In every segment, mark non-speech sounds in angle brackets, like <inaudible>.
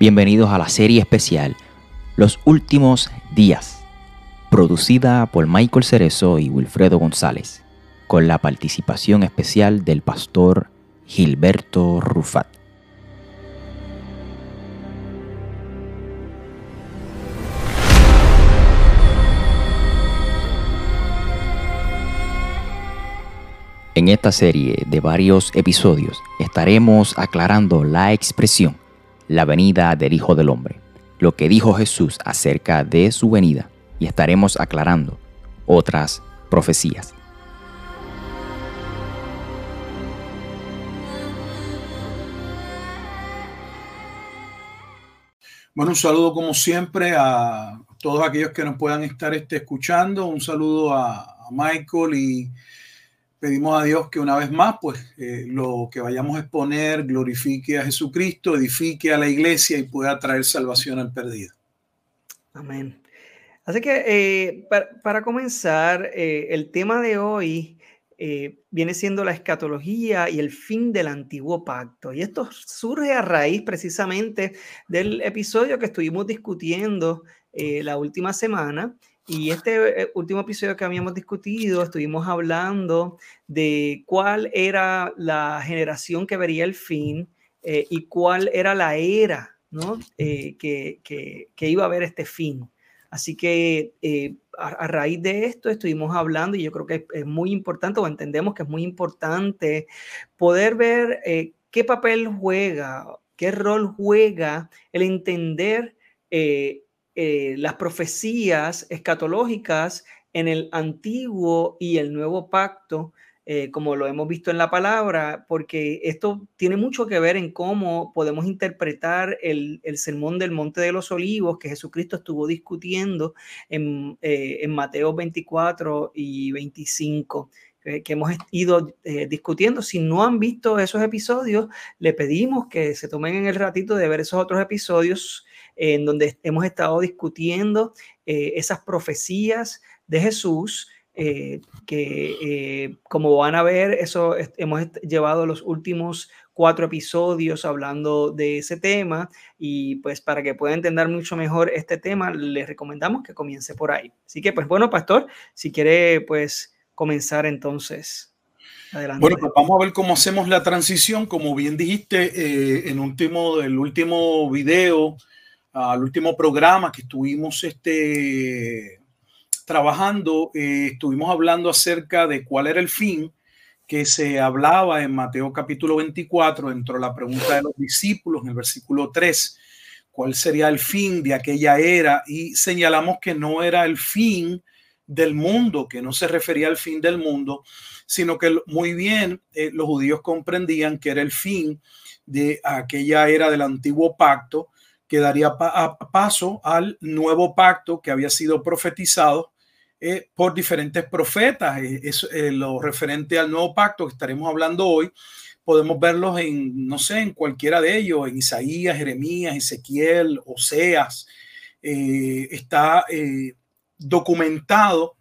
Bienvenidos a la serie especial Los Últimos Días, producida por Michael Cerezo y Wilfredo González, con la participación especial del pastor Gilberto Rufat. En esta serie de varios episodios estaremos aclarando la expresión la venida del Hijo del Hombre, lo que dijo Jesús acerca de su venida, y estaremos aclarando otras profecías. Bueno, un saludo como siempre a todos aquellos que nos puedan estar este, escuchando. Un saludo a, a Michael y pedimos a Dios que una vez más, pues eh, lo que vayamos a exponer glorifique a Jesucristo, edifique a la iglesia y pueda traer salvación al perdido. Amén. Así que eh, para, comenzar, eh, el tema de hoy viene siendo la escatología y el fin del antiguo pacto. Y esto surge a raíz precisamente del episodio que estuvimos discutiendo la última semana y este eh, último episodio que habíamos discutido, estuvimos hablando de cuál era la generación que vería el fin eh, y cuál era la era ¿no? Eh, que, que, iba a haber este fin. Así que a, raíz de esto estuvimos hablando y yo creo que es, muy importante o entendemos que es muy importante poder ver qué papel juega, qué rol juega el entender las profecías escatológicas en el antiguo y el nuevo pacto, eh, como lo hemos visto en la palabra, porque esto tiene mucho que ver en cómo podemos interpretar el, sermón del Monte de los Olivos que Jesucristo estuvo discutiendo en, eh, en Mateo 24 y 25 que hemos ido discutiendo. Si no han visto esos episodios, le pedimos que se tomen en el ratito de ver esos otros episodios en donde hemos estado discutiendo eh, esas profecías de Jesús. Eh, que eh, como van a ver, eso hemos llevado los últimos cuatro episodios hablando de ese tema y pues para que pueda entender mucho mejor este tema, les recomendamos que comience por ahí. Así que pues bueno, pastor, si quiere pues comenzar entonces. Adelante. Bueno, pues vamos a ver cómo hacemos la transición. Como bien dijiste en último, el último video al último programa que estuvimos este, trabajando, eh, estuvimos hablando acerca de cuál era el fin que se hablaba en Mateo capítulo 24, dentro de la pregunta de los discípulos, en el versículo 3, cuál sería el fin de aquella era, y señalamos que no era el fin del mundo, que no se refería al fin del mundo, sino que muy bien eh, los judíos comprendían que era el fin de aquella era del antiguo pacto, que daría paso al nuevo pacto que había sido profetizado eh, por diferentes profetas. Eh, es, eh, lo referente al nuevo pacto que estaremos hablando hoy, podemos verlos en, no sé, en cualquiera de ellos, en Isaías, Jeremías, Ezequiel, Oseas. está documentado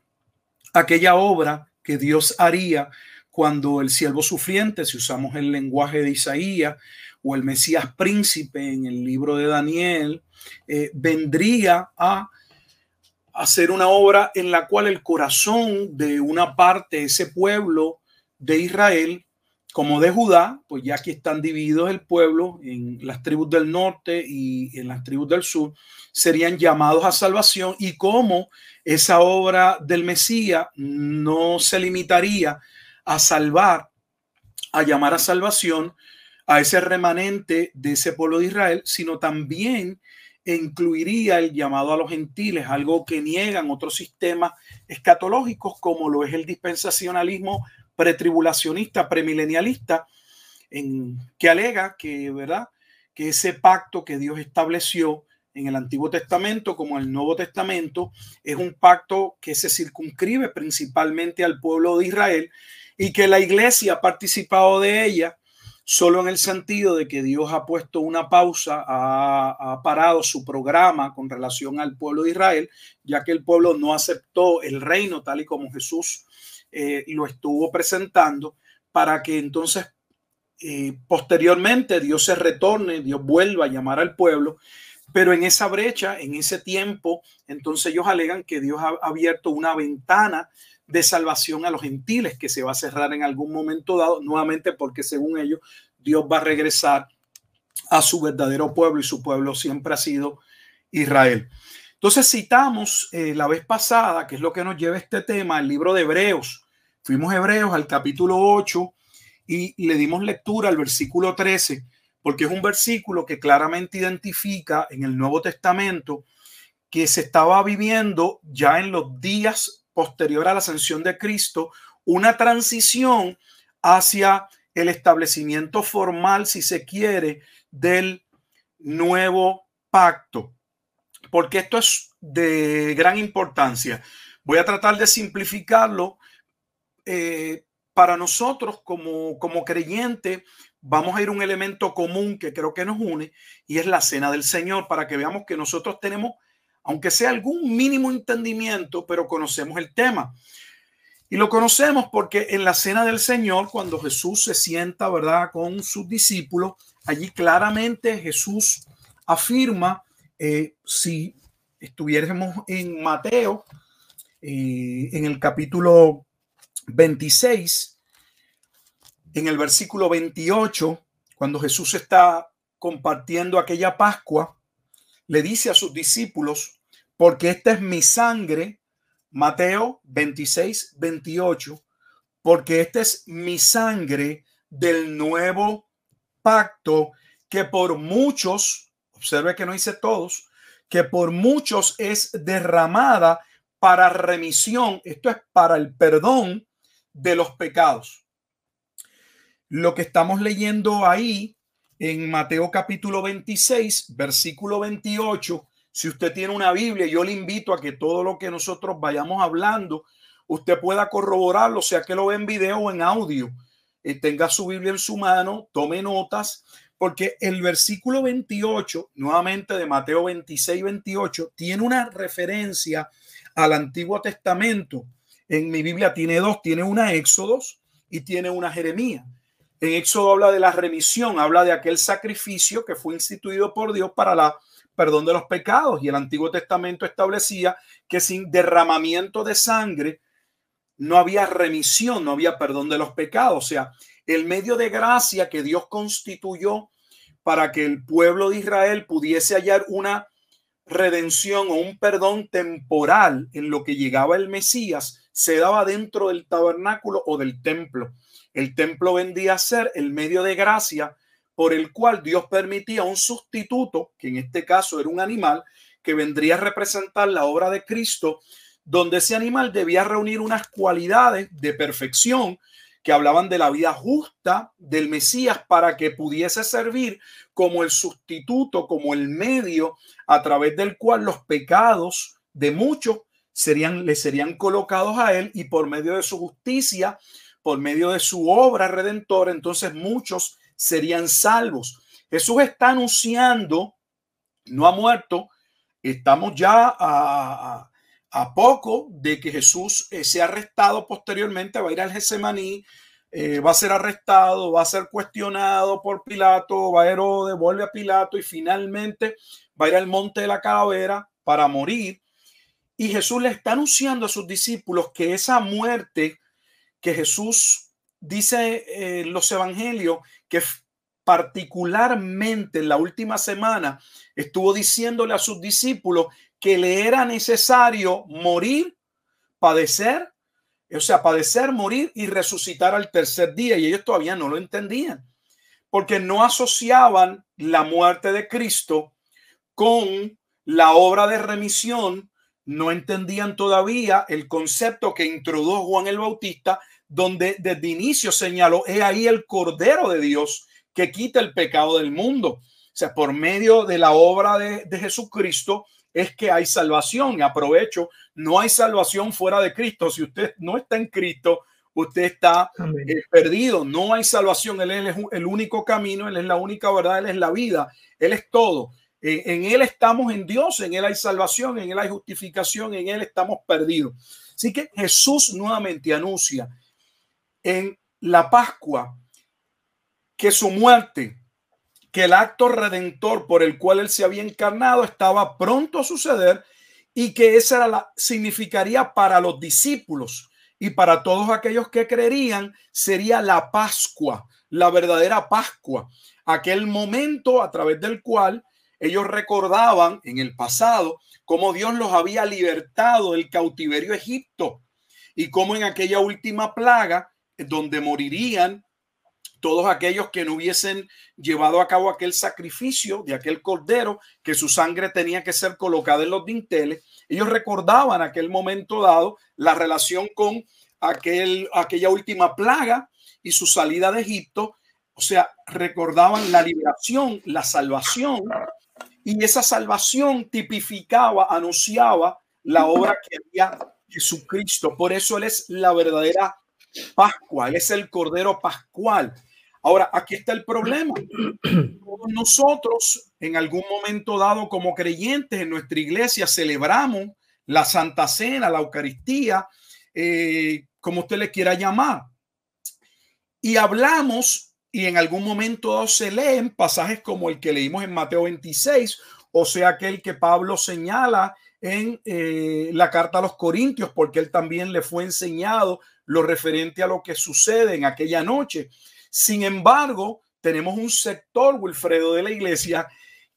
aquella obra que Dios haría cuando el siervo sufriente, si usamos el lenguaje de Isaías, o el Mesías príncipe en el libro de Daniel, eh, vendría a hacer una obra en la cual el corazón de una parte ese pueblo de Israel, como de Judá, pues ya que están divididos el pueblo en las tribus del norte y en las tribus del sur, serían llamados a salvación y como esa obra del Mesías no se limitaría a salvar, a llamar a salvación, a ese remanente de ese pueblo de Israel, sino también incluiría el llamado a los gentiles, algo que niegan otros sistemas escatológicos como lo es el dispensacionalismo pretribulacionista, premilenialista, en, que alega que, ¿verdad? que ese pacto que Dios estableció en el Antiguo Testamento como en el Nuevo Testamento es un pacto que se circunscribe principalmente al pueblo de Israel y que la iglesia ha participado de ella solo en el sentido de que Dios ha puesto una pausa, ha, parado su programa con relación al pueblo de Israel, ya que el pueblo no aceptó el reino tal y como Jesús eh, lo estuvo presentando, para que entonces eh, posteriormente Dios se retorne, Dios vuelva a llamar al pueblo, pero en esa brecha, en ese tiempo, entonces ellos alegan que Dios ha abierto una ventana de salvación a los gentiles que se va a cerrar en algún momento dado, nuevamente porque según ellos Dios va a regresar a su verdadero pueblo y su pueblo siempre ha sido Israel. Entonces citamos eh, la vez pasada, que es lo que nos lleva este tema, el libro de Hebreos. Fuimos Hebreos al capítulo 8 y le dimos lectura al versículo 13, porque es un versículo que claramente identifica en el Nuevo Testamento que se estaba viviendo ya en los días posterior a la ascensión de Cristo una transición hacia el establecimiento formal, si se quiere, del nuevo pacto porque esto es de gran importancia. Voy a tratar de simplificarlo. Eh, para nosotros como, como creyente, vamos a ir a un elemento común que creo que nos une y es la cena del Señor, para que veamos que nosotros tenemos, aunque sea algún mínimo entendimiento, pero conocemos el tema. Y lo conocemos porque en la cena del Señor, cuando Jesús se sienta, ¿verdad?, con sus discípulos, allí claramente Jesús afirma eh, si estuviéramos en Mateo, eh, en el capítulo 26, en el versículo 28, cuando Jesús está compartiendo aquella Pascua, le dice a sus discípulos, porque esta es mi sangre, Mateo 26, 28, porque esta es mi sangre del nuevo pacto que por muchos observe que no dice todos, que por muchos es derramada para remisión, esto es para el perdón de los pecados. Lo que estamos leyendo ahí en Mateo capítulo 26, versículo 28, si usted tiene una Biblia, yo le invito a que todo lo que nosotros vayamos hablando, usted pueda corroborarlo, sea que lo ve en video o en audio. Eh, tenga su Biblia en su mano, tome notas, porque el versículo 28, nuevamente de Mateo 26, 28, tiene una referencia al Antiguo Testamento. En mi Biblia tiene dos, tiene una Éxodos y tiene una Jeremías. En Éxodo habla de la remisión, habla de aquel sacrificio que fue instituido por Dios para la perdón de los pecados y el Antiguo Testamento establecía que sin derramamiento de sangre no había remisión, no había perdón de los pecados. O sea, el medio de gracia que Dios constituyó para que el pueblo de Israel pudiese hallar una redención o un perdón temporal en lo que llegaba el Mesías, se daba dentro del tabernáculo o del templo. El templo vendía a ser el medio de gracia por el cual Dios permitía un sustituto, que en este caso era un animal, que vendría a representar la obra de Cristo, donde ese animal debía reunir unas cualidades de perfección que hablaban de la vida justa del Mesías para que pudiese servir como el sustituto, como el medio a través del cual los pecados de muchos serían, le serían colocados a él y por medio de su justicia, por medio de su obra redentora, entonces muchos serían salvos. Jesús está anunciando, no ha muerto, estamos ya a, a poco de que Jesús eh, sea arrestado posteriormente, va a ir al Getsemaní, eh, va a ser arrestado, va a ser cuestionado por Pilato, va a Herodes, vuelve a Pilato y finalmente va a ir al monte de la calavera para morir. Y Jesús le está anunciando a sus discípulos que esa muerte que Jesús dice en los evangelios, que particularmente en la última semana estuvo diciéndole a sus discípulos que le era necesario morir, padecer, o sea, padecer, morir y resucitar al tercer día. Y ellos todavía no lo entendían, porque no asociaban la muerte de Cristo con la obra de remisión, no entendían todavía el concepto que introdujo Juan el Bautista, donde desde inicio señaló, he ahí el Cordero de Dios que quita el pecado del mundo. O sea, por medio de la obra de, de Jesucristo, es que hay salvación. Y aprovecho, no hay salvación fuera de Cristo. Si usted no está en Cristo, usted está eh, perdido. No hay salvación. Él es el único camino, Él es la única verdad, Él es la vida, Él es todo. en Él estamos en Dios, en Él hay salvación, en Él hay justificación, en Él estamos perdidos. Así que Jesús nuevamente anuncia en la Pascua que su muerte, que el acto redentor por el cual él se había encarnado estaba pronto a suceder y que esa la, significaría para los discípulos y para todos aquellos que creerían sería la Pascua, la verdadera Pascua, aquel momento a través del cual ellos recordaban en el pasado cómo Dios los había libertado del cautiverio Egipto y cómo en aquella última plaga donde morirían todos aquellos que no hubiesen llevado a cabo aquel sacrificio de aquel cordero, que su sangre tenía que ser colocada en los dinteles, ellos recordaban aquel momento dado la relación con aquel, aquella última plaga y su salida de Egipto, o sea, recordaban la liberación, la salvación, y esa salvación tipificaba, anunciaba la obra que había Jesucristo. Por eso Él es la verdadera Pascua, Él es el Cordero Pascual. Ahora, aquí está el problema. nosotros, en algún momento dado, como creyentes en nuestra iglesia, celebramos la Santa Cena, la Eucaristía, eh, como usted le quiera llamar. Y hablamos, y en algún momento se leen pasajes como el que leímos en Mateo 26, o sea, aquel que Pablo señala en eh, la carta a los Corintios, porque él también le fue enseñado lo referente a lo que sucede en aquella noche. Sin embargo, tenemos un sector, Wilfredo, de la iglesia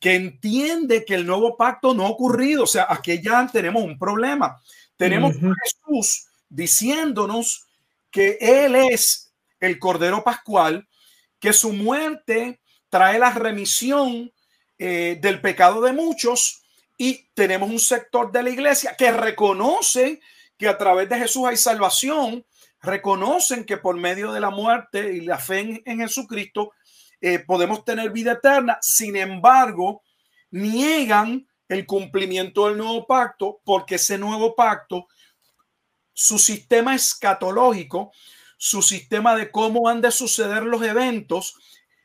que entiende que el nuevo pacto no ha ocurrido. O sea, aquí ya tenemos un problema. Tenemos a Jesús diciéndonos que Él es el Cordero Pascual, que su muerte trae la remisión eh, del pecado de muchos y tenemos un sector de la iglesia que reconoce que a través de Jesús hay salvación, reconocen que por medio de la muerte y la fe en, Jesucristo eh, podemos tener vida eterna. Sin embargo, niegan el cumplimiento del nuevo pacto porque ese nuevo pacto, su sistema escatológico, su sistema de cómo han de suceder los eventos,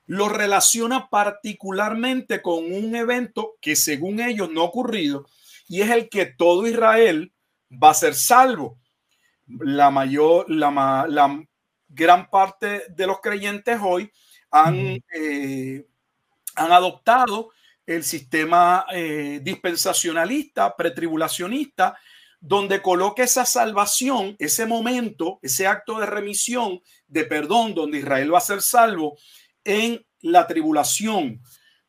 lo relaciona particularmente con un evento que según ellos no ha ocurrido y es el que todo Israel va a ser salvo la mayor, la, la gran parte de los creyentes hoy han, eh, han adoptado el sistema eh, dispensacionalista, pretribulacionista, donde coloca esa salvación, ese momento, ese acto de remisión, de perdón, donde Israel va a ser salvo en la tribulación.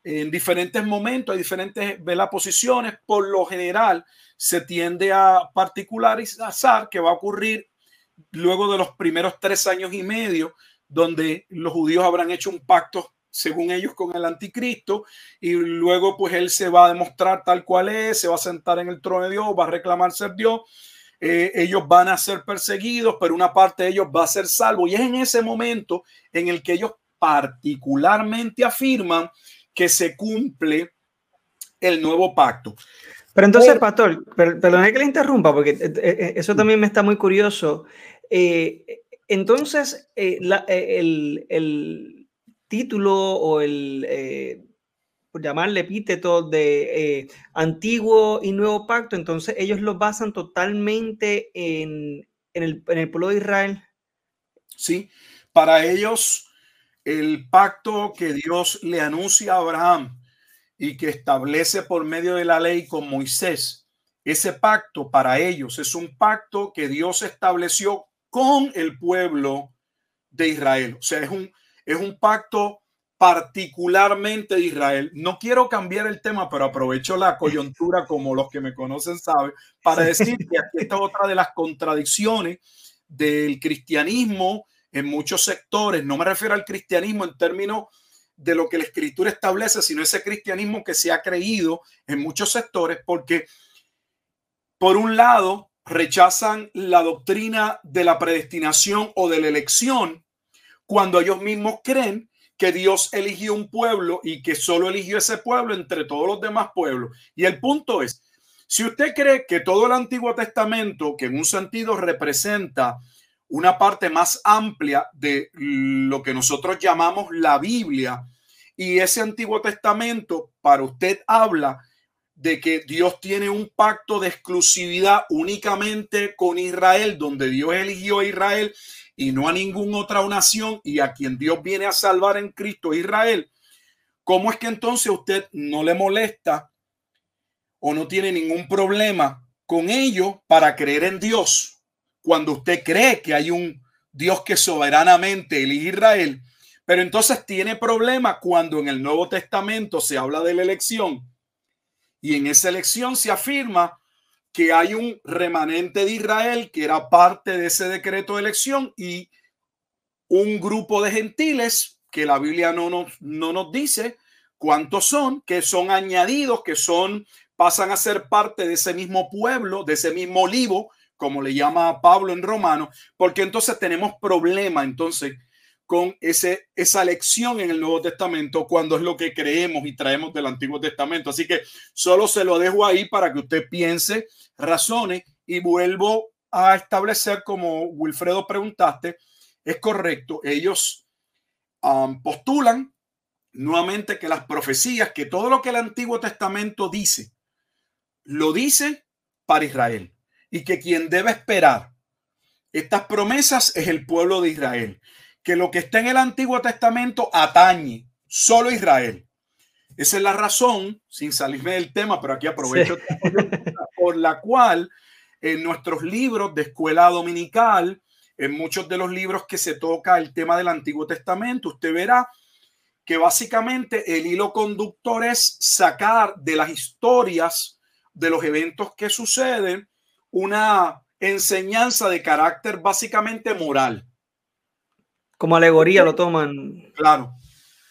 En diferentes momentos, hay diferentes posiciones. Por lo general, se tiende a particularizar que va a ocurrir luego de los primeros tres años y medio, donde los judíos habrán hecho un pacto según ellos con el anticristo y luego pues él se va a demostrar tal cual es, se va a sentar en el trono de Dios, va a reclamar ser Dios, eh, ellos van a ser perseguidos, pero una parte de ellos va a ser salvo y es en ese momento en el que ellos particularmente afirman que se cumple el nuevo pacto. Pero entonces, pastor, perdón que le interrumpa, porque eh, eh, eso también me está muy curioso. Eh, entonces, el, el, título o el, por llamarle epíteto de antiguo y nuevo pacto, entonces ellos lo basan totalmente en, en, el, en el pueblo de Israel. Sí, para ellos el pacto que Dios le anuncia a Abraham y que establece por medio de la ley con Moisés. Ese pacto para ellos es un pacto que Dios estableció con el pueblo de Israel. O sea, es un, es un pacto particularmente de Israel. No quiero cambiar el tema, pero aprovecho la coyuntura, como los que me conocen saben, para decir que aquí está otra de las contradicciones del cristianismo en muchos sectores. No me refiero al cristianismo en términos de lo que la escritura establece, sino ese cristianismo que se ha creído en muchos sectores, porque por un lado rechazan la doctrina de la predestinación o de la elección, cuando ellos mismos creen que Dios eligió un pueblo y que solo eligió ese pueblo entre todos los demás pueblos. Y el punto es, si usted cree que todo el Antiguo Testamento, que en un sentido representa una parte más amplia de lo que nosotros llamamos la Biblia. Y ese Antiguo Testamento para usted habla de que Dios tiene un pacto de exclusividad únicamente con Israel, donde Dios eligió a Israel y no a ninguna otra nación y a quien Dios viene a salvar en Cristo, Israel, ¿cómo es que entonces usted no le molesta o no tiene ningún problema con ello para creer en Dios? Cuando usted cree que hay un Dios que soberanamente elige Israel, pero entonces tiene problema cuando en el Nuevo Testamento se habla de la elección y en esa elección se afirma que hay un remanente de Israel que era parte de ese decreto de elección y un grupo de gentiles que la Biblia no nos, no nos dice cuántos son, que son añadidos, que son, pasan a ser parte de ese mismo pueblo, de ese mismo olivo, como le llama Pablo en Romano, porque entonces tenemos problema entonces con ese, esa lección en el Nuevo Testamento cuando es lo que creemos y traemos del Antiguo Testamento. Así que solo se lo dejo ahí para que usted piense, razone y vuelvo a establecer, como Wilfredo preguntaste, es correcto. Ellos um, postulan nuevamente que las profecías, que todo lo que el Antiguo Testamento dice, lo dice para Israel y que quien debe esperar estas promesas es el pueblo de Israel que lo que está en el Antiguo Testamento atañe solo a Israel. Esa es la razón, sin salirme del tema, pero aquí aprovecho <laughs> por la cual en nuestros libros de escuela dominical, en muchos de los libros que se toca el tema del Antiguo Testamento, usted verá que básicamente el hilo conductor es sacar de las historias de los eventos que suceden una enseñanza de carácter básicamente moral. Como alegoría lo toman. Claro.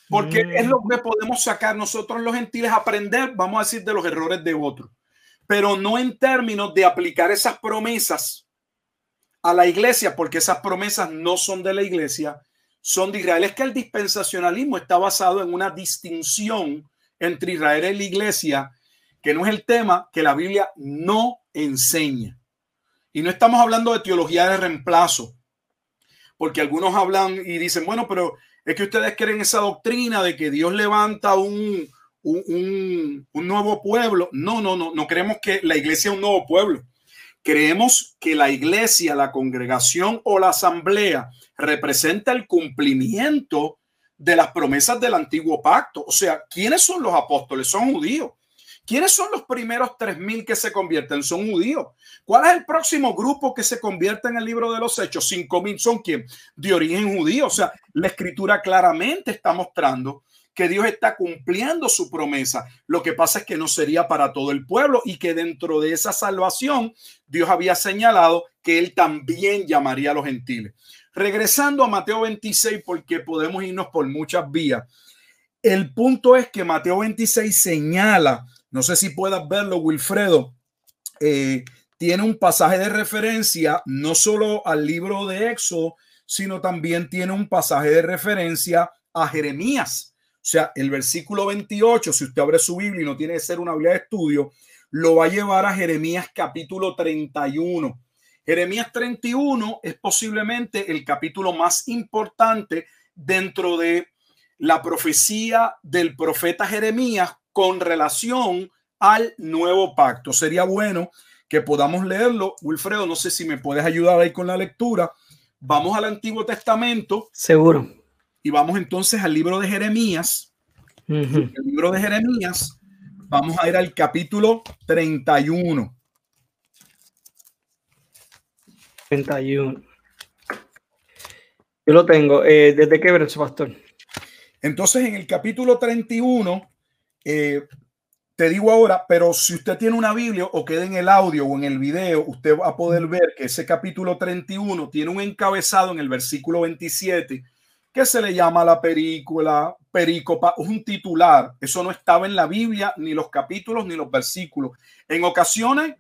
Porque es lo que podemos sacar nosotros los gentiles, aprender, vamos a decir, de los errores de otros. Pero no en términos de aplicar esas promesas a la iglesia, porque esas promesas no son de la iglesia, son de Israel. Es que el dispensacionalismo está basado en una distinción entre Israel y la iglesia, que no es el tema que la Biblia no enseña. Y no estamos hablando de teología de reemplazo porque algunos hablan y dicen, bueno, pero es que ustedes creen esa doctrina de que Dios levanta un, un, nuevo pueblo. No, no, no, no creemos que la iglesia es un nuevo pueblo. Creemos que la iglesia, la congregación o la asamblea representa el cumplimiento de las promesas del antiguo pacto. O sea, ¿quiénes son los apóstoles? Son judíos. ¿Quiénes son los primeros 3.000 que se convierten? Son judíos. ¿Cuál es el próximo grupo que se convierte en el libro de los Hechos? 5.000 son quién? De origen judío. O sea, la escritura claramente está mostrando que Dios está cumpliendo su promesa. Lo que pasa es que no sería para todo el pueblo y que dentro de esa salvación Dios había señalado que él también llamaría a los gentiles. Regresando a Mateo 26, porque podemos irnos por muchas vías. El punto es que Mateo 26 señala no sé si puedas verlo, Wilfredo. Eh, tiene un pasaje de referencia no solo al libro de Éxodo, sino también tiene un pasaje de referencia a Jeremías. O sea, el versículo 28, si usted abre su Biblia y no tiene que ser una Biblia de estudio, lo va a llevar a Jeremías capítulo 31. Jeremías 31 es posiblemente el capítulo más importante dentro de la profecía del profeta Jeremías con relación al nuevo pacto. Sería bueno que podamos leerlo. Wilfredo, no sé si me puedes ayudar ahí con la lectura. Vamos al Antiguo Testamento. Seguro. Y vamos entonces al libro de Jeremías. El libro de Jeremías. Vamos a ir al capítulo 31. 31. Yo lo tengo. Eh, ¿Desde qué verso, pastor? Entonces, en el capítulo 31 eh, te digo ahora, pero si usted tiene una Biblia o queda en el audio o en el video, usted va a poder ver que ese capítulo 31 tiene un encabezado en el versículo 27 que se le llama la película, perícopa, es un titular. Eso no estaba en la Biblia, ni los capítulos, ni los versículos. En ocasiones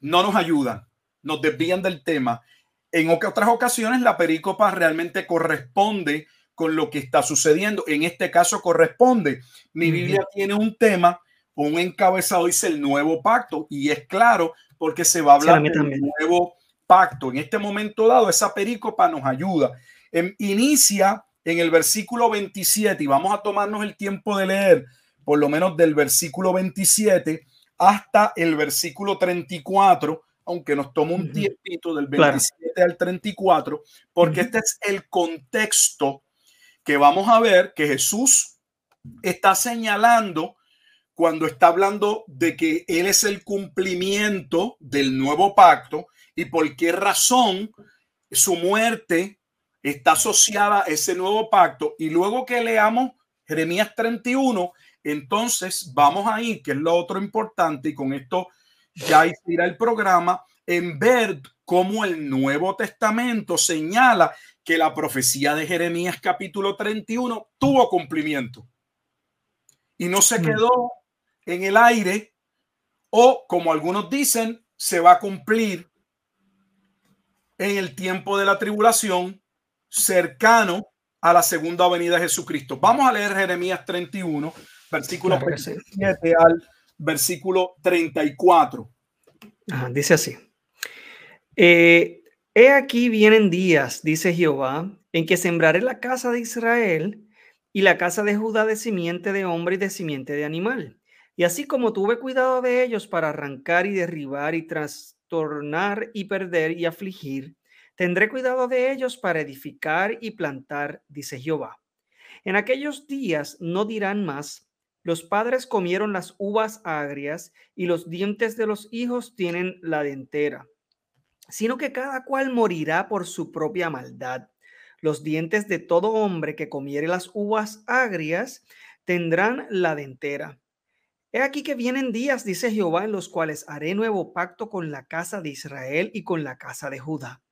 no nos ayudan, nos desvían del tema. En otras ocasiones la perícopa realmente corresponde con lo que está sucediendo. En este caso corresponde. Mi Biblia tiene un tema, un encabezado, dice el nuevo pacto, y es claro porque se va a hablar del nuevo pacto. En este momento dado, esa perícopa nos ayuda. Em, inicia en el versículo 27 y vamos a tomarnos el tiempo de leer por lo menos del versículo 27 hasta el versículo 34 aunque nos toma un tiempito del 27 al 34, porque este es el contexto que vamos a ver que Jesús está señalando cuando está hablando de que Él es el cumplimiento del nuevo pacto y por qué razón su muerte está asociada a ese nuevo pacto. Y luego que leamos Jeremías 31, entonces vamos a ir, que es lo otro importante, y con esto ya irá el programa, en ver cómo el Nuevo Testamento señala que la profecía de Jeremías capítulo 31 tuvo cumplimiento y no se mm. quedó en el aire o como algunos dicen, se va a cumplir en el tiempo de la tribulación cercano a la segunda venida de Jesucristo. Vamos a leer Jeremías 31, versículo 27 al versículo 34. dice así. Eh, he aquí vienen días, dice Jehová, en que sembraré la casa de Israel y la casa de Judá de simiente de hombre y de simiente de animal. Y así como tuve cuidado de ellos para arrancar y derribar y trastornar y perder y afligir, tendré cuidado de ellos para edificar y plantar, dice Jehová. En aquellos días no dirán más, los padres comieron las uvas agrias y los dientes de los hijos tienen la dentera sino que cada cual morirá por su propia maldad. Los dientes de todo hombre que comiere las uvas agrias tendrán la dentera. He aquí que vienen días, dice Jehová, en los cuales haré nuevo pacto con la casa de Israel y con la casa de Judá.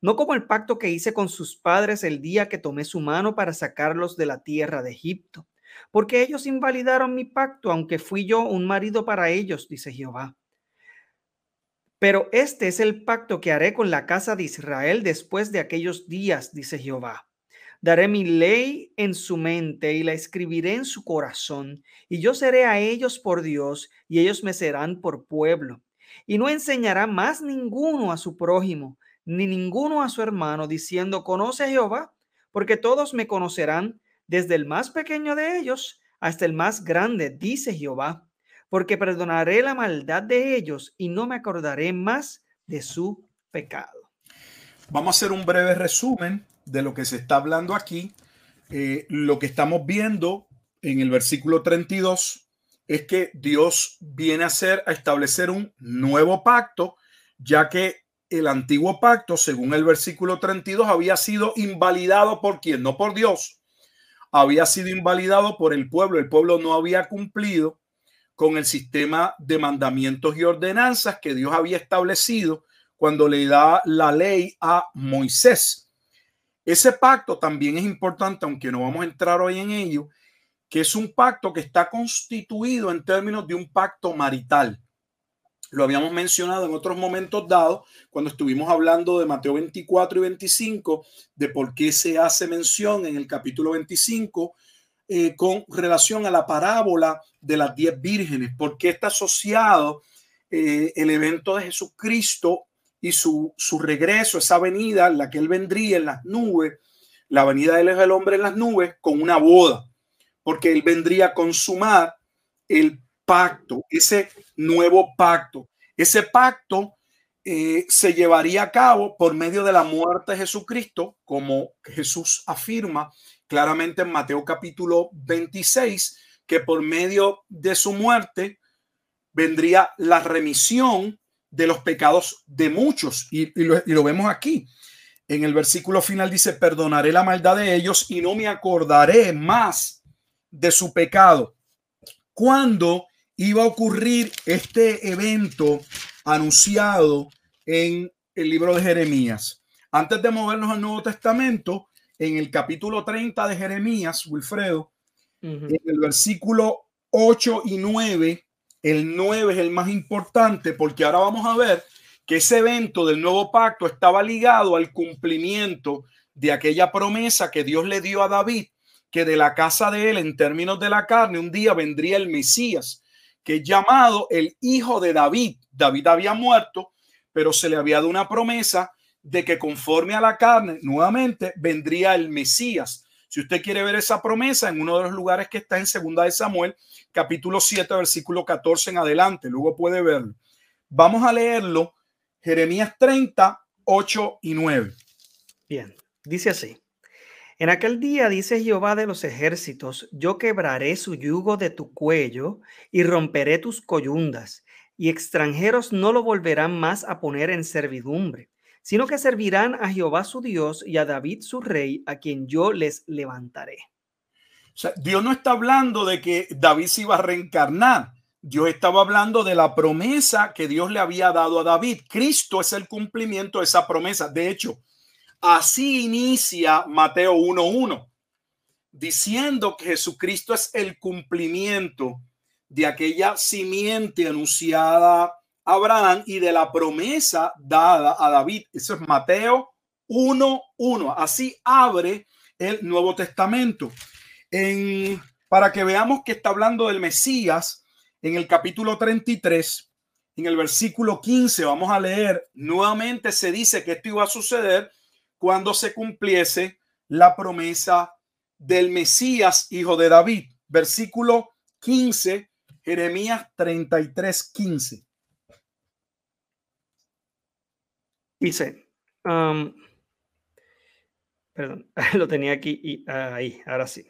No como el pacto que hice con sus padres el día que tomé su mano para sacarlos de la tierra de Egipto, porque ellos invalidaron mi pacto, aunque fui yo un marido para ellos, dice Jehová. Pero este es el pacto que haré con la casa de Israel después de aquellos días, dice Jehová. Daré mi ley en su mente y la escribiré en su corazón, y yo seré a ellos por Dios, y ellos me serán por pueblo. Y no enseñará más ninguno a su prójimo, ni ninguno a su hermano, diciendo, conoce a Jehová, porque todos me conocerán, desde el más pequeño de ellos hasta el más grande, dice Jehová porque perdonaré la maldad de ellos y no me acordaré más de su pecado. Vamos a hacer un breve resumen de lo que se está hablando aquí. Eh, lo que estamos viendo en el versículo 32 es que Dios viene a hacer a establecer un nuevo pacto, ya que el antiguo pacto, según el versículo 32, había sido invalidado por quien, no por Dios, había sido invalidado por el pueblo. El pueblo no había cumplido con el sistema de mandamientos y ordenanzas que Dios había establecido cuando le da la ley a Moisés. Ese pacto también es importante, aunque no vamos a entrar hoy en ello, que es un pacto que está constituido en términos de un pacto marital. Lo habíamos mencionado en otros momentos dados, cuando estuvimos hablando de Mateo 24 y 25, de por qué se hace mención en el capítulo 25 eh, con relación a la parábola de las diez vírgenes, porque está asociado eh, el evento de Jesucristo y su, su regreso, esa venida en la que él vendría en las nubes, la venida del hombre en las nubes, con una boda, porque él vendría a consumar el pacto, ese nuevo pacto. Ese pacto eh, se llevaría a cabo por medio de la muerte de Jesucristo, como Jesús afirma claramente en Mateo capítulo 26, que por medio de su muerte vendría la remisión de los pecados de muchos. Y, lo, vemos aquí. En el versículo final dice, perdonaré la maldad de ellos y no me acordaré más de su pecado. ¿Cuándo iba a ocurrir este evento anunciado en el libro de Jeremías? Antes de movernos al Nuevo Testamento, en el capítulo 30 de Jeremías, Wilfredo, en el versículo 8 y 9, el 9 es el más importante porque ahora vamos a ver que ese evento del nuevo pacto estaba ligado al cumplimiento de aquella promesa que Dios le dio a David, que de la casa de él, en términos de la carne, un día vendría el Mesías, que es llamado el hijo de David. David había muerto, pero se le había dado una promesa de que conforme a la carne, nuevamente vendría el Mesías. Si usted quiere ver esa promesa en uno de los lugares que está en Segunda de Samuel, capítulo 7, versículo 14 en adelante, luego puede verlo. Vamos a leerlo, Jeremías 30, 8 y 9. Bien, dice así. En aquel día, dice Jehová de los ejércitos, yo quebraré su yugo de tu cuello y romperé tus coyundas, y extranjeros no lo volverán más a poner en servidumbre, sino que servirán a Jehová su Dios y a David su rey, a quien yo les levantaré. Dios no está hablando de que David se iba a reencarnar. Dios estaba hablando de la promesa que Dios le había dado a David. Cristo es el cumplimiento de esa promesa. De hecho, Así inicia Mateo 1.1, diciendo que Jesucristo es el cumplimiento de aquella simiente anunciada Abraham y de la promesa dada a David. Eso es Mateo 1.1. Así abre el Nuevo Testamento. En, para que veamos que está hablando del Mesías en el capítulo 33, en el versículo 15, vamos a leer, nuevamente se dice que esto iba a suceder cuando se cumpliese la promesa del Mesías, hijo de David. Versículo 15, Jeremías 33, 15. Dice, perdón, <laughs> lo tenía aquí y ahí, ahora sí.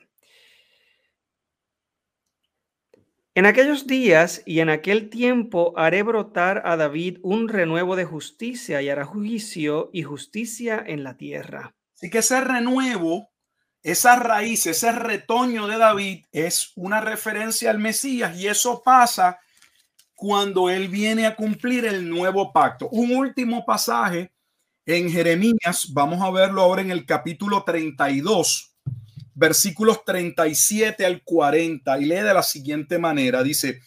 En aquellos días y en aquel tiempo haré brotar a David un renuevo de justicia y hará juicio y justicia en la tierra. Así que ese renuevo, esa raíz, ese retoño de David es una referencia al Mesías y eso pasa cuando él viene a cumplir el nuevo pacto. Un último pasaje en Jeremías, vamos a verlo ahora en el capítulo 32 versículos 37 al 40 y lee de la siguiente manera. Dice,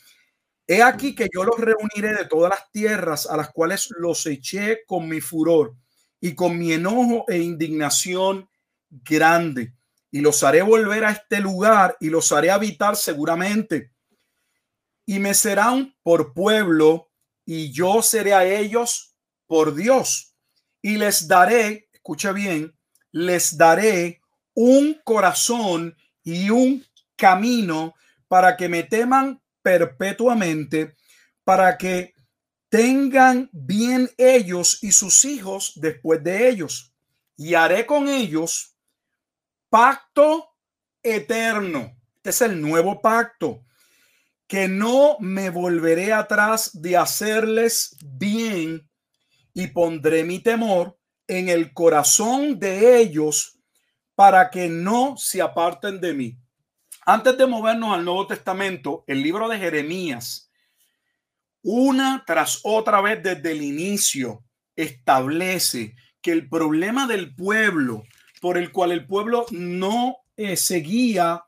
he aquí que yo los reuniré de todas las tierras a las cuales los eché con mi furor y con mi enojo e indignación grande. Y los haré volver a este lugar y los haré habitar seguramente. Y me serán por pueblo y yo seré a ellos por Dios. Y les daré, escucha bien, les daré un corazón y un camino para que me teman perpetuamente, para que tengan bien ellos y sus hijos después de ellos. Y haré con ellos pacto eterno. Este es el nuevo pacto. Que no me volveré atrás de hacerles bien y pondré mi temor en el corazón de ellos para que no se aparten de mí. Antes de movernos al Nuevo Testamento, el libro de Jeremías, una tras otra vez desde el inicio, establece que el problema del pueblo, por el cual el pueblo no eh, seguía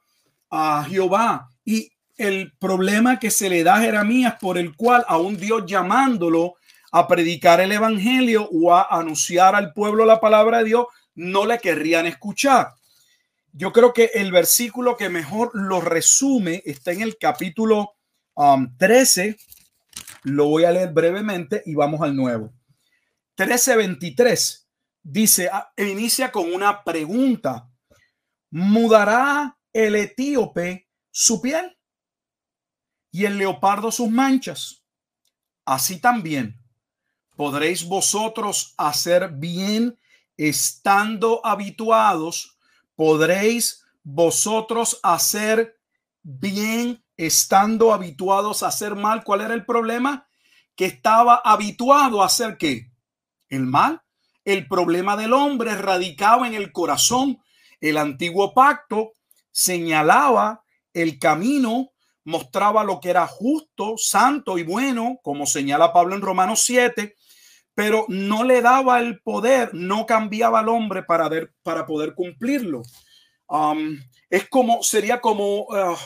a Jehová, y el problema que se le da a Jeremías, por el cual a un Dios llamándolo a predicar el evangelio o a anunciar al pueblo la palabra de Dios, no le querrían escuchar. Yo creo que el versículo que mejor lo resume está en el capítulo 13. Um, lo voy a leer brevemente y vamos al nuevo. 13:23 dice, ah, e inicia con una pregunta. ¿Mudará el etíope su piel y el leopardo sus manchas? Así también podréis vosotros hacer bien estando habituados, podréis vosotros hacer bien estando habituados a hacer mal. ¿Cuál era el problema? Que estaba habituado a hacer qué? El mal. El problema del hombre radicaba en el corazón. El antiguo pacto señalaba el camino, mostraba lo que era justo, santo y bueno, como señala Pablo en Romanos 7, pero no le daba el poder, no cambiaba al hombre para, poder cumplirlo. Um, es como, sería como, uh,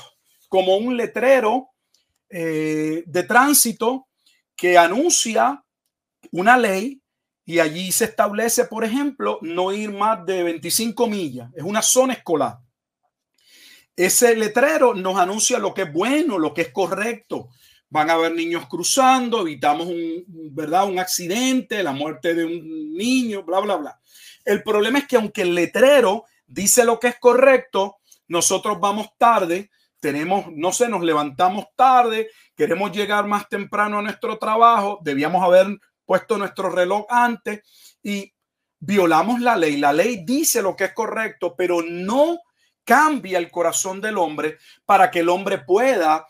como un letrero eh, de tránsito que anuncia una ley y allí se establece, por ejemplo, no ir más de 25 millas. Es una zona escolar. Ese letrero nos anuncia lo que es bueno, lo que es correcto, van a haber niños cruzando, evitamos un, ¿verdad? un accidente, la muerte de un niño, bla, bla, bla. El problema es que aunque el letrero dice lo que es correcto, nosotros vamos tarde, tenemos, no sé, nos levantamos tarde, queremos llegar más temprano a nuestro trabajo, debíamos haber puesto nuestro reloj antes y violamos la ley. La ley dice lo que es correcto, pero no cambia el corazón del hombre para que el hombre pueda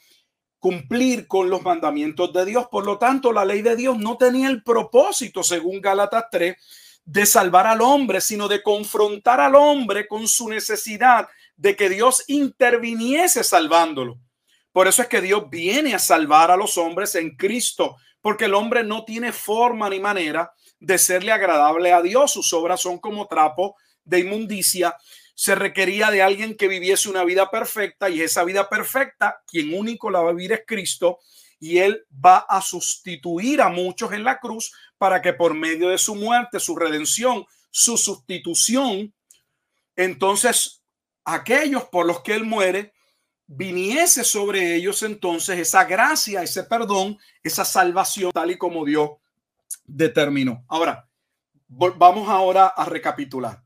cumplir con los mandamientos de Dios. Por lo tanto, la ley de Dios no tenía el propósito, según Gálatas 3, de salvar al hombre, sino de confrontar al hombre con su necesidad de que Dios interviniese salvándolo. Por eso es que Dios viene a salvar a los hombres en Cristo, porque el hombre no tiene forma ni manera de serle agradable a Dios. Sus obras son como trapo de inmundicia se requería de alguien que viviese una vida perfecta y esa vida perfecta, quien único la va a vivir es Cristo y él va a sustituir a muchos en la cruz para que por medio de su muerte, su redención, su sustitución, entonces aquellos por los que él muere, viniese sobre ellos entonces esa gracia, ese perdón, esa salvación tal y como Dios determinó. Ahora, vamos ahora a recapitular.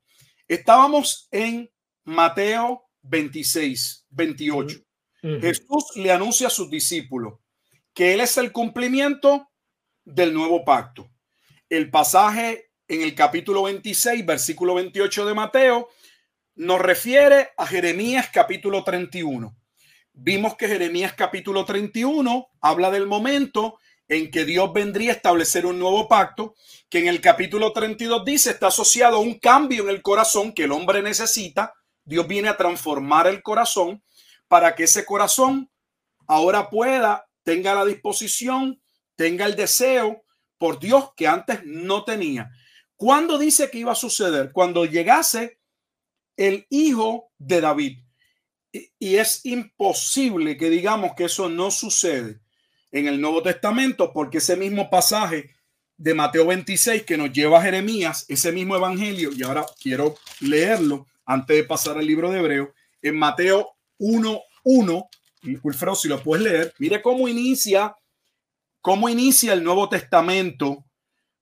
Estábamos en Mateo 26, 28. Jesús le anuncia a sus discípulos que Él es el cumplimiento del nuevo pacto. El pasaje en el capítulo 26, versículo 28 de Mateo, nos refiere a Jeremías capítulo 31. Vimos que Jeremías capítulo 31 habla del momento en que Dios vendría a establecer un nuevo pacto, que en el capítulo 32 dice está asociado a un cambio en el corazón que el hombre necesita. Dios viene a transformar el corazón para que ese corazón ahora pueda, tenga la disposición, tenga el deseo por Dios que antes no tenía. ¿Cuándo dice que iba a suceder? Cuando llegase el hijo de David. Y es imposible que digamos que eso no sucede en el Nuevo Testamento, porque ese mismo pasaje de Mateo 26 que nos lleva a Jeremías, ese mismo evangelio, y ahora quiero leerlo antes de pasar al libro de Hebreo, en Mateo 1.1, Wilfredo, si lo puedes leer, mire cómo inicia, cómo inicia el Nuevo Testamento.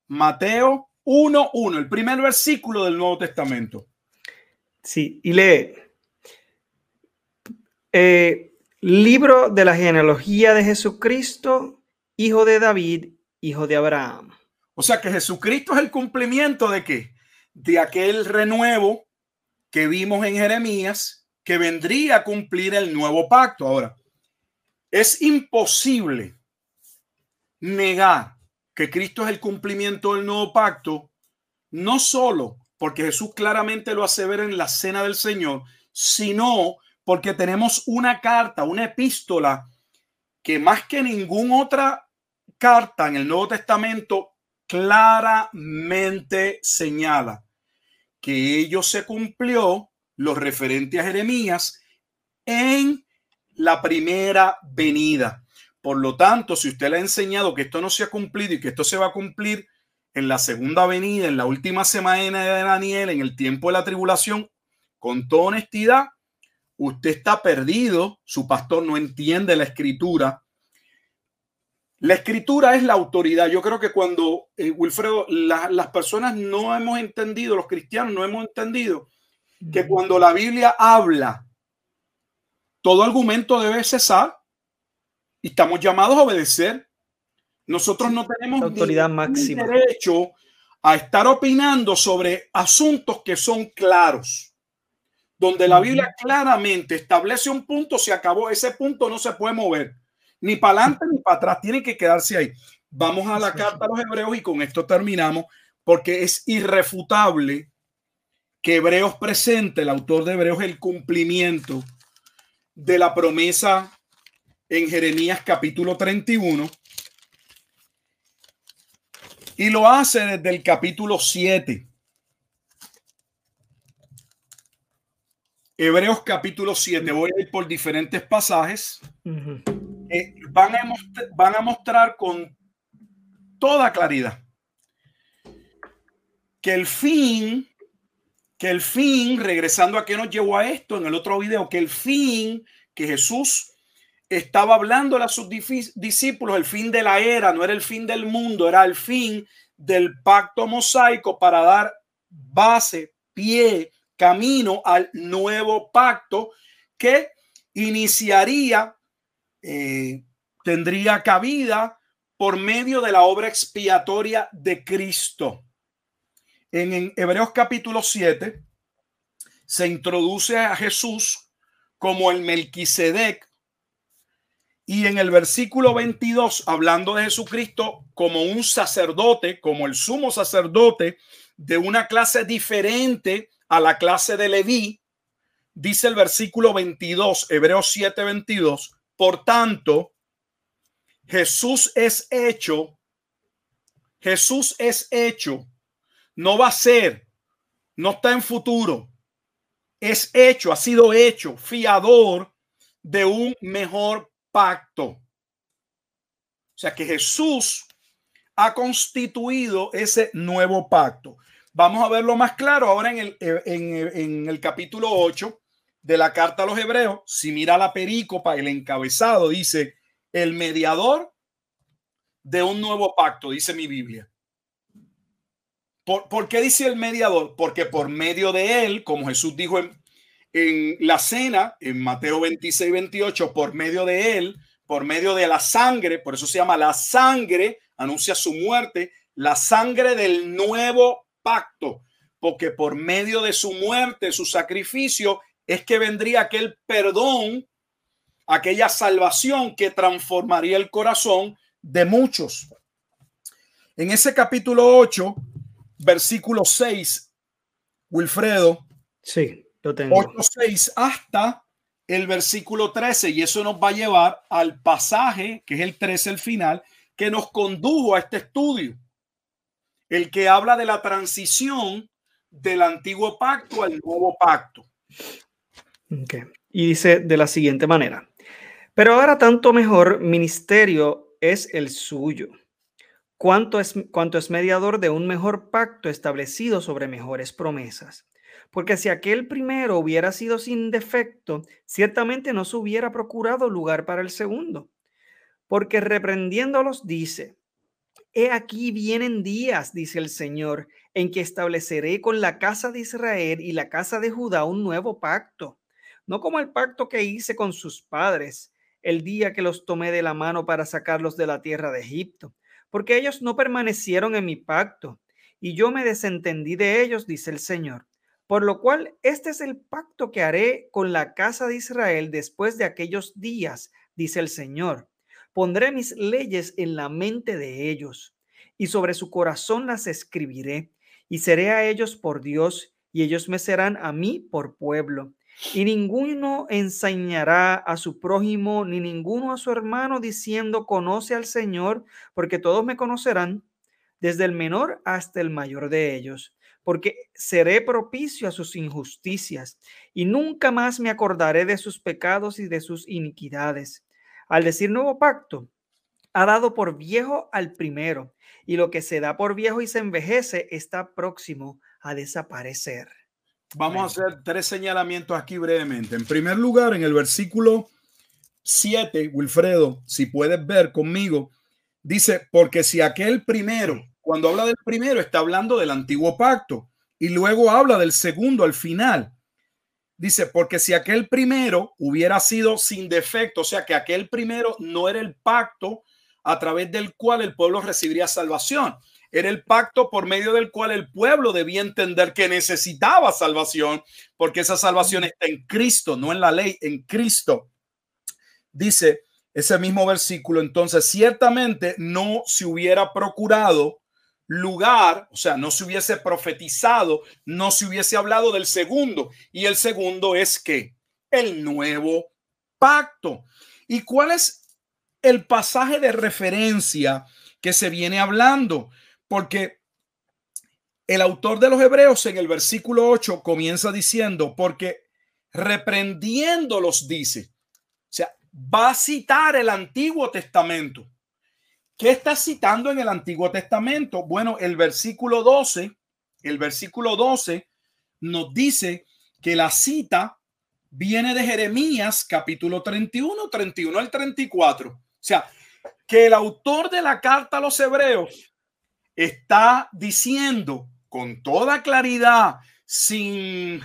Mateo 1.1, el primer versículo del Nuevo Testamento. Sí, y lee. Eh, Libro de la genealogía de Jesucristo, hijo de David, hijo de Abraham. O sea que Jesucristo es el cumplimiento de qué? De aquel renuevo que vimos en Jeremías, que vendría a cumplir el nuevo pacto. Ahora, es imposible negar que Cristo es el cumplimiento del nuevo pacto, no solo porque Jesús claramente lo hace ver en la cena del Señor, sino porque tenemos una carta, una epístola que más que ninguna otra carta en el Nuevo Testamento claramente señala que ello se cumplió, lo referente a Jeremías, en la primera venida. Por lo tanto, si usted le ha enseñado que esto no se ha cumplido y que esto se va a cumplir en la segunda venida, en la última semana de Daniel, en el tiempo de la tribulación, con toda honestidad, usted está perdido, su pastor no entiende la escritura. La escritura es la autoridad. Yo creo que cuando, eh, Wilfredo, las personas no hemos entendido, los cristianos no hemos entendido que cuando la Biblia habla, todo argumento debe cesar y estamos llamados a obedecer. Nosotros no tenemos autoridad máxima. derecho a estar opinando sobre asuntos que son claros donde la Biblia claramente establece un punto, se acabó, ese punto no se puede mover, ni para adelante ni para atrás, tiene que quedarse ahí. Vamos a la carta a los hebreos y con esto terminamos, porque es irrefutable que Hebreos presente, el autor de Hebreos, el cumplimiento de la promesa en Jeremías capítulo 31. Y lo hace desde el capítulo 7. Hebreos capítulo 7, voy a ir por diferentes pasajes. Eh, van, a van a mostrar con toda claridad que el fin, que el fin, regresando a qué nos llevó a esto en el otro video, que el fin que Jesús estaba hablando a sus discípulos, el fin de la era, no era el fin del mundo, era el fin del pacto mosaico para dar base, pie camino al nuevo pacto que iniciaría, eh, tendría cabida por medio de la obra expiatoria de Cristo. En, Hebreos capítulo 7 se introduce a Jesús como el Melquisedec y en el versículo 22 hablando de Jesucristo como un sacerdote, como el sumo sacerdote de una clase diferente a la clase de Leví, dice el versículo 22, Hebreos 7, 22, por tanto, Jesús es hecho, Jesús es hecho, no va a ser, no está en futuro, es hecho, ha sido hecho, fiador de un mejor pacto. O sea que Jesús ha constituido ese nuevo pacto. Vamos a verlo más claro ahora en el, en, el capítulo 8 de la carta a los hebreos. Si mira la perícopa, el encabezado dice el mediador de un nuevo pacto, dice mi Biblia. ¿Por, ¿Por, qué dice el mediador? Porque por medio de él, como Jesús dijo en, en la cena, en Mateo 26, 28, por medio de él, por medio de la sangre, por eso se llama la sangre, anuncia su muerte, la sangre del nuevo pacto, porque por medio de su muerte, su sacrificio, es que vendría aquel perdón, aquella salvación que transformaría el corazón de muchos. En ese capítulo 8, versículo 6, Wilfredo. Sí. 8, 6 hasta el versículo 13 y eso nos va a llevar al pasaje que es el 13 el final que nos condujo a este estudio el que habla de la transición del antiguo pacto al nuevo pacto. Y dice de la siguiente manera pero ahora tanto mejor ministerio es el suyo. Cuanto es, cuanto es mediador de un mejor pacto establecido sobre mejores promesas. Porque si aquel primero hubiera sido sin defecto, ciertamente no se hubiera procurado lugar para el segundo. Porque reprendiéndolos dice, He aquí vienen días, dice el Señor, en que estableceré con la casa de Israel y la casa de Judá un nuevo pacto, no como el pacto que hice con sus padres el día que los tomé de la mano para sacarlos de la tierra de Egipto, porque ellos no permanecieron en mi pacto, y yo me desentendí de ellos, dice el Señor. Por lo cual, este es el pacto que haré con la casa de Israel después de aquellos días, dice el Señor. Pondré mis leyes en la mente de ellos, y sobre su corazón las escribiré, y seré a ellos por Dios, y ellos me serán a mí por pueblo. Y ninguno enseñará a su prójimo, ni ninguno a su hermano, diciendo, conoce al Señor, porque todos me conocerán, desde el menor hasta el mayor de ellos porque seré propicio a sus injusticias y nunca más me acordaré de sus pecados y de sus iniquidades. Al decir nuevo pacto, ha dado por viejo al primero, y lo que se da por viejo y se envejece está próximo a desaparecer. Vamos a hacer tres señalamientos aquí brevemente. En primer lugar, en el versículo 7, Wilfredo, si puedes ver conmigo, dice, porque si aquel primero cuando habla del primero, está hablando del antiguo pacto y luego habla del segundo al final. Dice, porque si aquel primero hubiera sido sin defecto, o sea, que aquel primero no era el pacto a través del cual el pueblo recibiría salvación. Era el pacto por medio del cual el pueblo debía entender que necesitaba salvación, porque esa salvación está en Cristo, no en la ley, en Cristo. Dice ese mismo versículo, entonces ciertamente no se hubiera procurado lugar, o sea, no se hubiese profetizado, no se hubiese hablado del segundo. Y el segundo es que el nuevo pacto. ¿Y cuál es el pasaje de referencia que se viene hablando? Porque el autor de los Hebreos en el versículo 8 comienza diciendo, porque reprendiéndolos dice, o sea, va a citar el Antiguo Testamento ¿Qué está citando en el Antiguo Testamento? Bueno, el versículo 12, el versículo 12 nos dice que la cita viene de Jeremías capítulo 31, 31 al 34. O sea, que el autor de la carta a los hebreos está diciendo con toda claridad, sin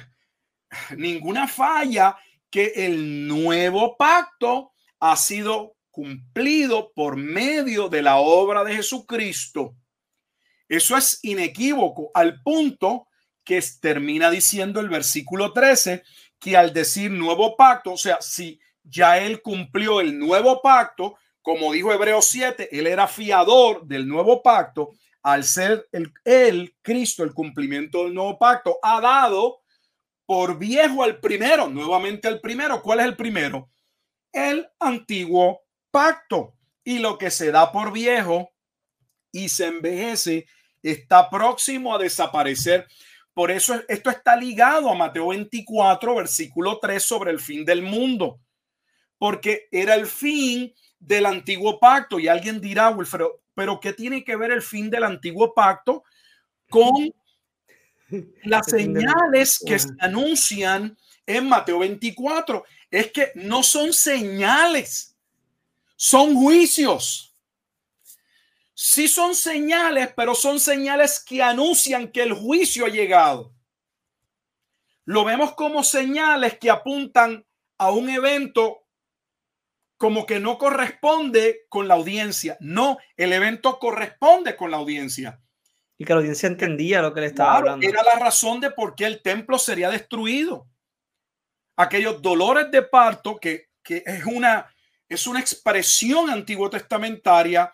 ninguna falla, que el nuevo pacto ha sido cumplido por medio de la obra de Jesucristo. Eso es inequívoco al punto que termina diciendo el versículo 13 que al decir nuevo pacto, o sea, si ya él cumplió el nuevo pacto, como dijo Hebreos 7, él era fiador del nuevo pacto, al ser el, Cristo el cumplimiento del nuevo pacto, ha dado por viejo al primero, nuevamente al primero. ¿Cuál es el primero? El antiguo pacto. Y lo que se da por viejo y se envejece está próximo a desaparecer. Por eso esto está ligado a Mateo 24, versículo 3 sobre el fin del mundo, porque era el fin del antiguo pacto. Y alguien dirá, Wilfredo, pero ¿qué tiene que ver el fin del antiguo pacto con <laughs> las señales que se anuncian en Mateo 24? Es que no son señales, son juicios. Sí son señales, pero son señales que anuncian que el juicio ha llegado. Lo vemos como señales que apuntan a un evento como que no corresponde con la audiencia. No, el evento corresponde con la audiencia. Y que la audiencia entendía lo que le estaba hablando. Era la razón de por qué el templo sería destruido. Aquellos dolores de parto que, que es una es una expresión antiguo testamentaria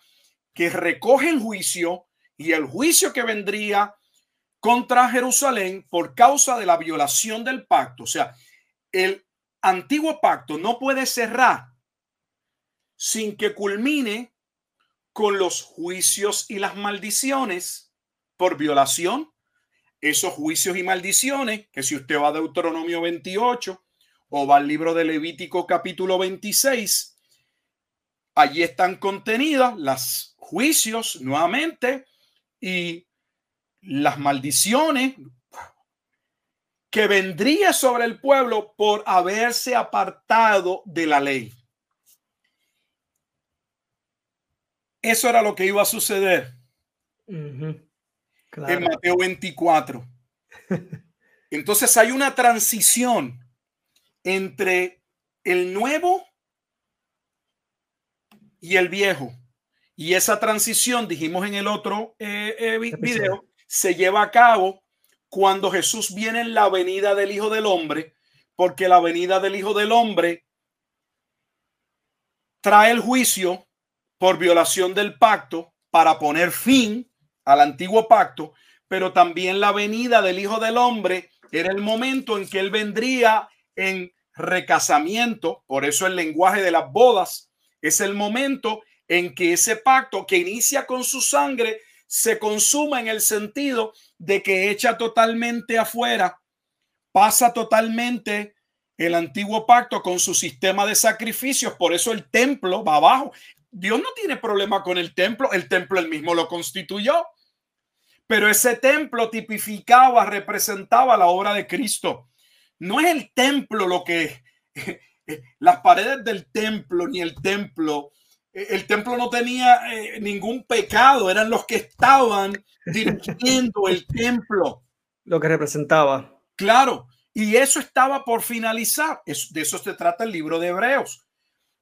que recoge el juicio y el juicio que vendría contra Jerusalén por causa de la violación del pacto. O sea, el antiguo pacto no puede cerrar sin que culmine con los juicios y las maldiciones por violación. Esos juicios y maldiciones, que si usted va a Deuteronomio 28 o va al libro de Levítico capítulo 26, allí están contenidas las juicios nuevamente y las maldiciones que vendría sobre el pueblo por haberse apartado de la ley. Eso era lo que iba a suceder en Mateo 24. <laughs> Entonces hay una transición entre el nuevo y el viejo. Y esa transición, dijimos en el otro eh, eh, video, se lleva a cabo cuando Jesús viene en la venida del Hijo del Hombre, porque la venida del Hijo del Hombre trae el juicio por violación del pacto para poner fin al antiguo pacto, pero también la venida del Hijo del Hombre era el momento en que él vendría en recasamiento, por eso el lenguaje de las bodas es el momento en que ese pacto que inicia con su sangre se consuma en el sentido de que echa totalmente afuera, pasa totalmente el antiguo pacto con su sistema de sacrificios. Por eso el templo va abajo. Dios no tiene problema con el templo, el templo él mismo lo constituyó. Pero ese templo tipificaba, representaba la obra de Cristo. No es el templo lo que las paredes del templo ni el templo, eh, el templo no tenía eh, ningún pecado, eran los que estaban dirigiendo el templo. Lo que representaba. Claro, y eso estaba por finalizar. de eso se trata el libro de Hebreos,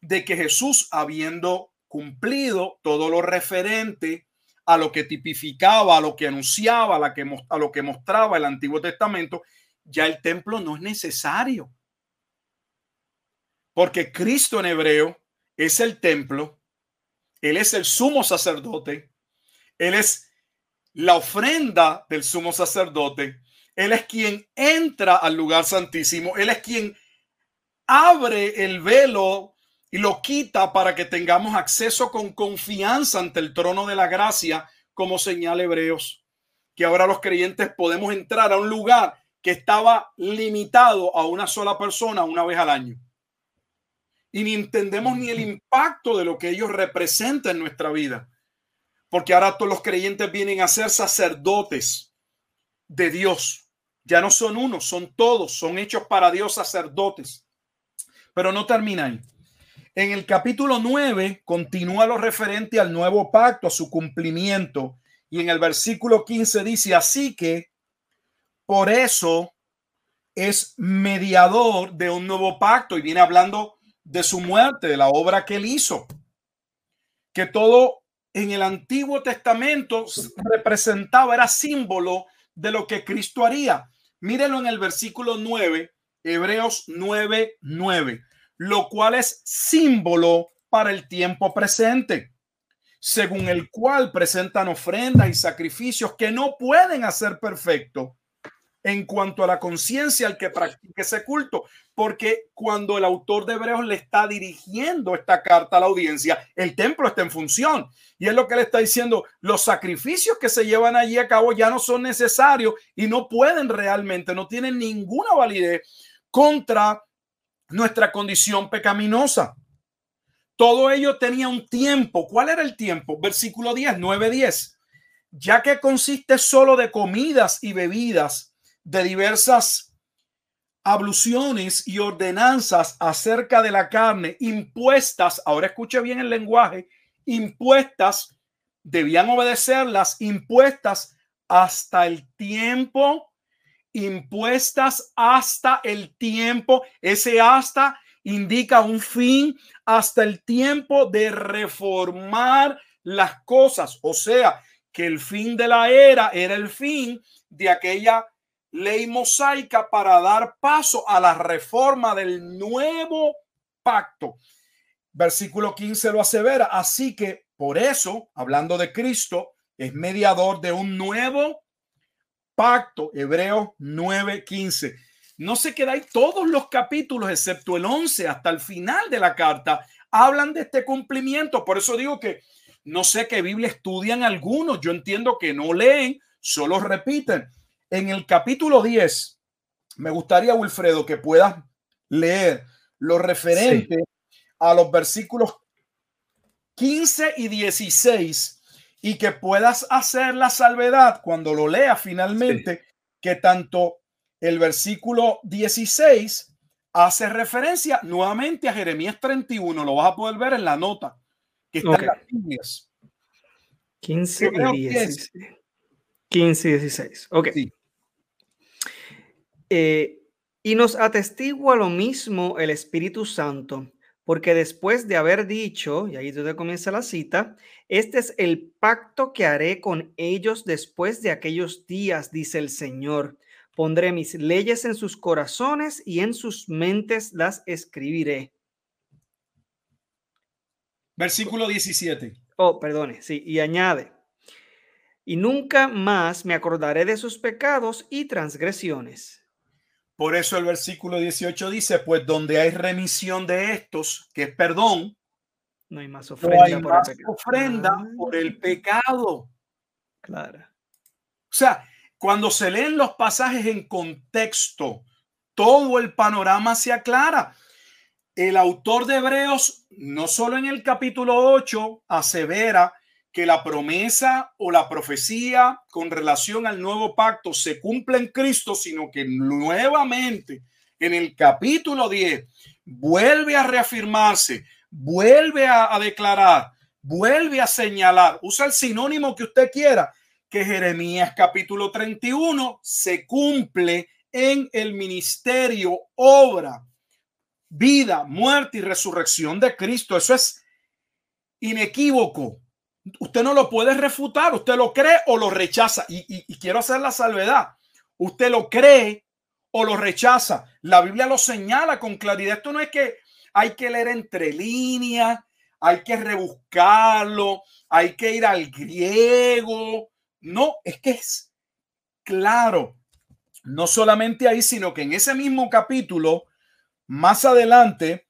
de que Jesús, habiendo cumplido todo lo referente a lo que tipificaba, a lo que anunciaba, a, la que, a lo que mostraba el Antiguo Testamento, ya el templo no es necesario. Porque Cristo en hebreo es el templo, Él es el sumo sacerdote, Él es la ofrenda del sumo sacerdote, Él es quien entra al lugar santísimo, Él es quien abre el velo y lo quita para que tengamos acceso con confianza ante el trono de la gracia, como señala Hebreos, que ahora los creyentes podemos entrar a un lugar que estaba limitado a una sola persona una vez al año y ni entendemos ni el impacto de lo que ellos representan en nuestra vida. Porque ahora todos los creyentes vienen a ser sacerdotes de Dios. Ya no son unos, son todos, son hechos para Dios sacerdotes. Pero no termina ahí. En el capítulo 9 continúa lo referente al nuevo pacto, a su cumplimiento. Y en el versículo 15 dice, así que por eso es mediador de un nuevo pacto. Y viene hablando de su muerte, de la obra que él hizo. que todo en el Antiguo Testamento representaba, era símbolo de lo que Cristo haría. Mírenlo en el versículo 9, Hebreos 9, 9, lo cual es símbolo para el tiempo presente, según el cual presentan ofrendas y sacrificios que no pueden hacer perfecto en cuanto a la conciencia al que practique ese culto, porque cuando el autor de Hebreos le está dirigiendo esta carta a la audiencia, el templo está en función. Y es lo que le está diciendo, los sacrificios que se llevan allí a cabo ya no son necesarios y no pueden realmente, no tienen ninguna validez contra nuestra condición pecaminosa. Todo ello tenía un tiempo. ¿Cuál era el tiempo? Versículo 10, 9, 10. Ya que consiste solo de comidas y bebidas, de diversas abluciones y ordenanzas acerca de la carne impuestas, ahora escuche bien el lenguaje, impuestas, debían obedecerlas, impuestas hasta el tiempo, impuestas hasta el tiempo, ese hasta indica un fin hasta el tiempo de reformar las cosas, o sea, que el fin de la era era el fin de aquella ley mosaica para dar paso a la reforma del nuevo pacto. Versículo 15 lo asevera. Así que por eso, hablando de Cristo, es mediador de un nuevo pacto. Hebreos 9:15. No se queda ahí todos los capítulos, excepto el 11 hasta el final de la carta, hablan de este cumplimiento. Por eso digo que no sé qué Biblia estudian algunos. Yo entiendo que no leen, solo repiten. En el capítulo 10, me gustaría, Wilfredo, que puedas leer lo referente a los versículos 15 y 16 y que puedas hacer la salvedad cuando lo leas finalmente, que tanto el versículo 16 hace referencia nuevamente a Jeremías 31, lo vas a poder ver en la nota que está en las líneas. 15 y 16. 15 y 16. Ok. Eh, y nos atestigua lo mismo el Espíritu Santo, porque después de haber dicho, y ahí donde comienza la cita, este es el pacto que haré con ellos después de aquellos días, dice el Señor. Pondré mis leyes en sus corazones y en sus mentes las escribiré. Versículo 17. Oh, perdone, sí, y añade, y nunca más me acordaré de sus pecados y transgresiones. Por eso el versículo 18 dice, pues donde hay remisión de estos, que es perdón, no hay más ofrenda, por, el ofrenda ah. por el pecado. Claro. O sea, cuando se leen los pasajes en contexto, todo el panorama se aclara. El autor de Hebreos, no solo en el capítulo 8, asevera que la promesa o la profecía con relación al nuevo pacto se cumple en Cristo, sino que nuevamente en el capítulo 10 vuelve a reafirmarse, vuelve a, declarar, vuelve a señalar, usa el sinónimo que usted quiera, que Jeremías capítulo 31 se cumple en el ministerio, obra, vida, muerte y resurrección de Cristo. Eso es inequívoco. Usted no lo puede refutar, usted lo cree o lo rechaza. Y, quiero hacer la salvedad. Usted lo cree o lo rechaza. La Biblia lo señala con claridad. Esto no es que hay que leer entre líneas, hay que rebuscarlo, hay que ir al griego. No, es que es claro. No solamente ahí, sino que en ese mismo capítulo, más adelante,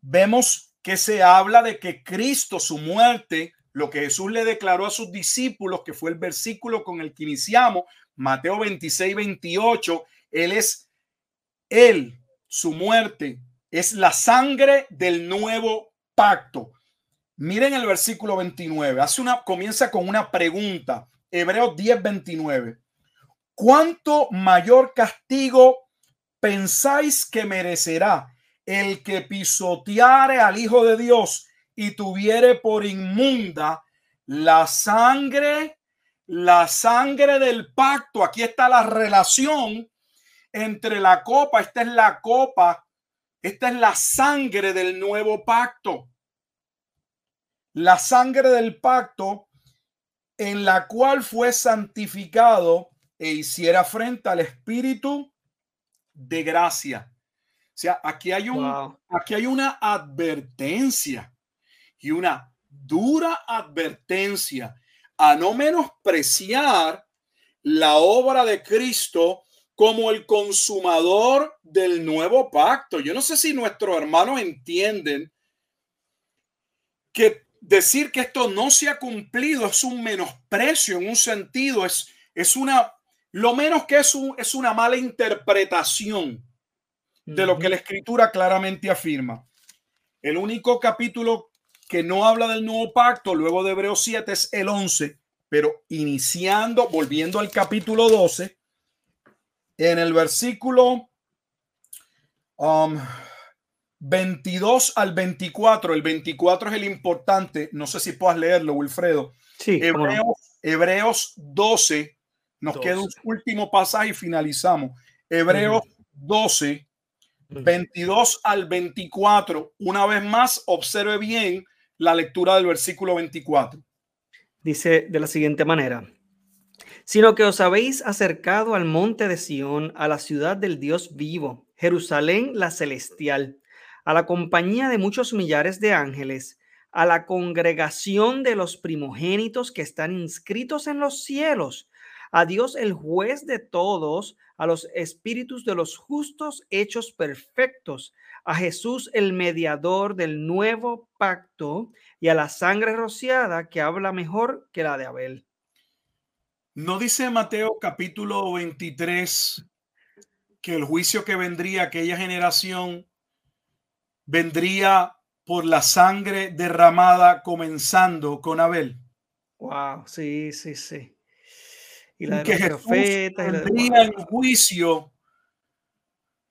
vemos que se habla de que Cristo, su muerte, lo que Jesús le declaró a sus discípulos, que fue el versículo con el que iniciamos, Mateo 26, 28, Él es, Él, su muerte, es la sangre del nuevo pacto. Miren el versículo 29, hace una, comienza con una pregunta, Hebreos 10, 29. ¿Cuánto mayor castigo pensáis que merecerá el que pisoteare al Hijo de Dios y tuviere por inmunda la sangre, la sangre del pacto. Aquí está la relación entre la copa. Esta es la copa. Esta es la sangre del nuevo pacto. la sangre del pacto en la cual fue santificado e hiciera frente al Espíritu de gracia. O sea, aquí hay, un, aquí hay una advertencia y una dura advertencia a no menospreciar la obra de Cristo como el consumador del nuevo pacto. Yo no sé si nuestros hermanos entienden que decir que esto no se ha cumplido es un menosprecio en un sentido, es, es una, lo menos que es, un, es una mala interpretación de lo que la escritura claramente afirma. El único capítulo que no habla del nuevo pacto, luego de Hebreos 7, es el 11, pero iniciando, volviendo al capítulo 12, en el versículo 22 um, al 24, el 24 es el importante, no sé si puedas leerlo, Wilfredo. Sí, Hebreos, 12, nos queda un último pasaje y finalizamos. Hebreos 12, 22 al 24. Una vez más, observe bien la lectura del versículo 24. Dice de la siguiente manera, sino que os habéis acercado al monte de Sión, a la ciudad del Dios vivo, Jerusalén la celestial, a la compañía de muchos millares de ángeles, a la congregación de los primogénitos que están inscritos en los cielos, a Dios el juez de todos, a los espíritus de los justos hechos perfectos, a Jesús el mediador del nuevo pacto y a la sangre rociada que habla mejor que la de Abel. ¿No dice Mateo capítulo 23 que el juicio que vendría aquella generación vendría por la sangre derramada comenzando con Abel? Wow, sí, sí, sí y la que Jesús tendría el juicio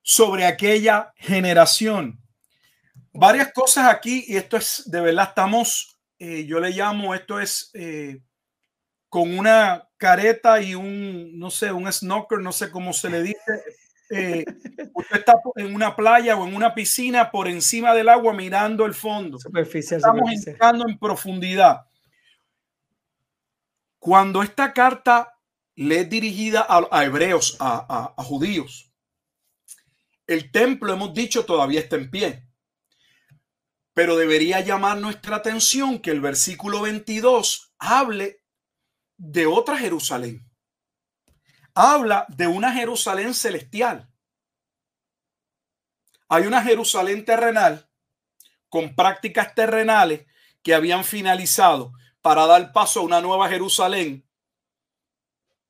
sobre aquella generación. Varias cosas aquí, y esto es de verdad, estamos, eh, yo le llamo, esto es eh, con una careta y un, no sé, un snorkel, no sé cómo se le dice. Eh, usted está en una playa o en una piscina por encima del agua mirando el fondo. Superficial, Estamos entrando en profundidad. Cuando esta carta le es dirigida a, hebreos, a, a judíos. El templo, hemos dicho, todavía está en pie. Pero debería llamar nuestra atención que el versículo 22 hable de otra Jerusalén. Habla de una Jerusalén celestial. Hay una Jerusalén terrenal con prácticas terrenales que habían finalizado para dar paso a una nueva Jerusalén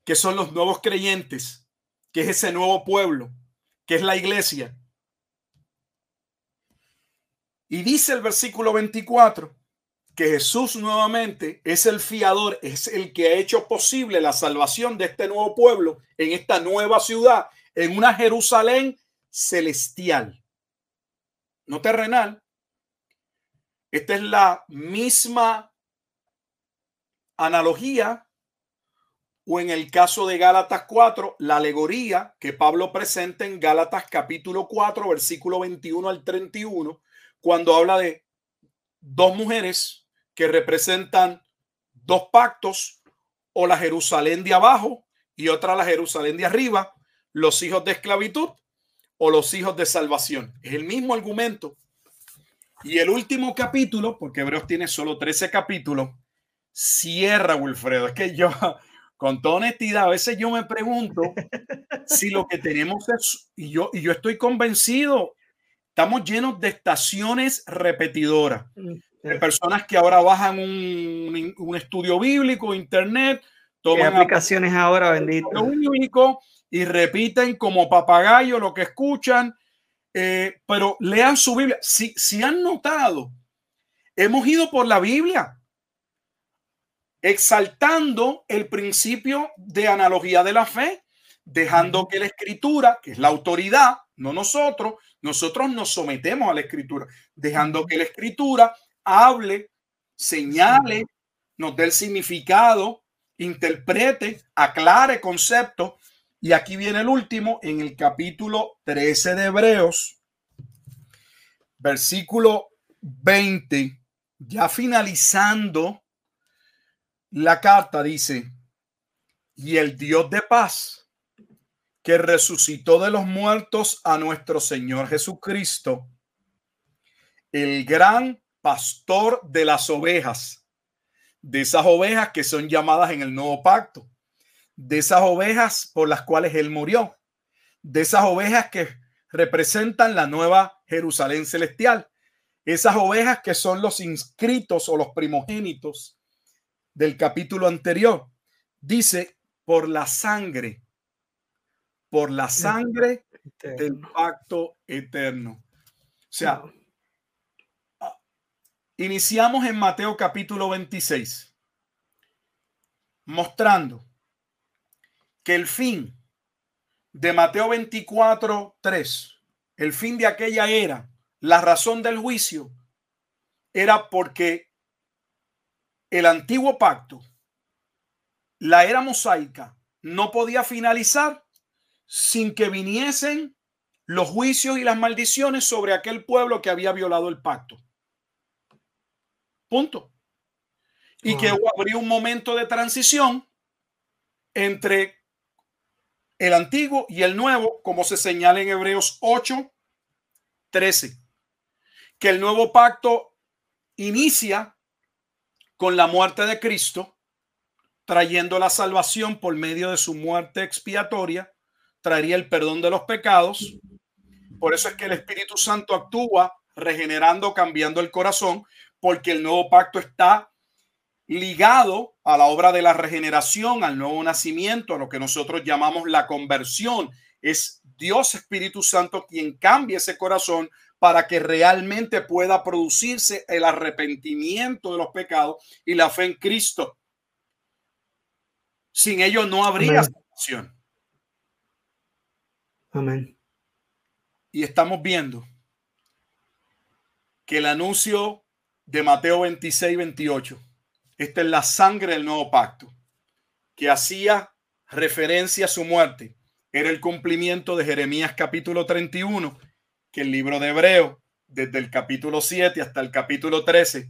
que son los nuevos creyentes, que es ese nuevo pueblo, que es la iglesia. Y dice el versículo 24 que Jesús nuevamente es el fiador, es el que ha hecho posible la salvación de este nuevo pueblo en esta nueva ciudad, en una Jerusalén celestial, no terrenal. Esta es la misma analogía o en el caso de Gálatas 4, la alegoría que Pablo presenta en Gálatas capítulo 4, versículo 21 al 31, cuando habla de dos mujeres que representan dos pactos, o la Jerusalén de abajo y otra la Jerusalén de arriba, los hijos de esclavitud o los hijos de salvación. Es el mismo argumento. Y el último capítulo, porque Hebreos tiene solo 13 capítulos, cierra Wilfredo. Es que yo, con toda honestidad, a veces yo me pregunto si lo que tenemos es, y yo, y yo estoy convencido, estamos llenos de estaciones repetidoras, de personas que ahora bajan un, un estudio bíblico, internet, toman aplicaciones ahora, bendito. Bíblico, y repiten como papagayo lo que escuchan, eh, pero lean su Biblia. Si, si han notado, hemos ido por la Biblia exaltando el principio de analogía de la fe, dejando que la escritura, que es la autoridad, no nosotros, nosotros nos sometemos a la escritura, dejando que la escritura hable, señale, nos dé el significado, interprete, aclare conceptos. Y aquí viene el último, en el capítulo 13 de Hebreos, versículo 20 ya finalizando la carta, dice, y el Dios de paz, que resucitó de los muertos a nuestro Señor Jesucristo, el gran pastor de las ovejas, de esas ovejas que son llamadas en el nuevo pacto, de esas ovejas por las cuales Él murió, de esas ovejas que representan la nueva Jerusalén celestial, esas ovejas que son los inscritos o los primogénitos del capítulo anterior. Dice, por la sangre, por la sangre del pacto eterno. O sea, ah, iniciamos en Mateo capítulo 26, mostrando que el fin de Mateo 24, 3, el fin de aquella era, la razón del juicio, era porque el antiguo pacto, la era mosaica, no podía finalizar sin que viniesen los juicios y las maldiciones sobre aquel pueblo que había violado el pacto. Punto. Y que habría un momento de transición entre el antiguo y el nuevo, como se señala en Hebreos 8, 13, que el nuevo pacto inicia con la muerte de Cristo, trayendo la salvación por medio de su muerte expiatoria, traería el perdón de los pecados. Por eso es que el Espíritu Santo actúa regenerando, cambiando el corazón, porque el nuevo pacto está ligado a la obra de la regeneración, al nuevo nacimiento, a lo que nosotros llamamos la conversión. Es Dios Espíritu Santo quien cambia ese corazón para que realmente pueda producirse el arrepentimiento de los pecados y la fe en Cristo. Sin ello no habría salvación. Amén. Y estamos viendo que el anuncio de Mateo 26, 28 esta es la sangre del nuevo pacto, que hacía referencia a su muerte. Era el cumplimiento de Jeremías capítulo 31, que el libro de Hebreo, desde el capítulo 7 hasta el capítulo 13,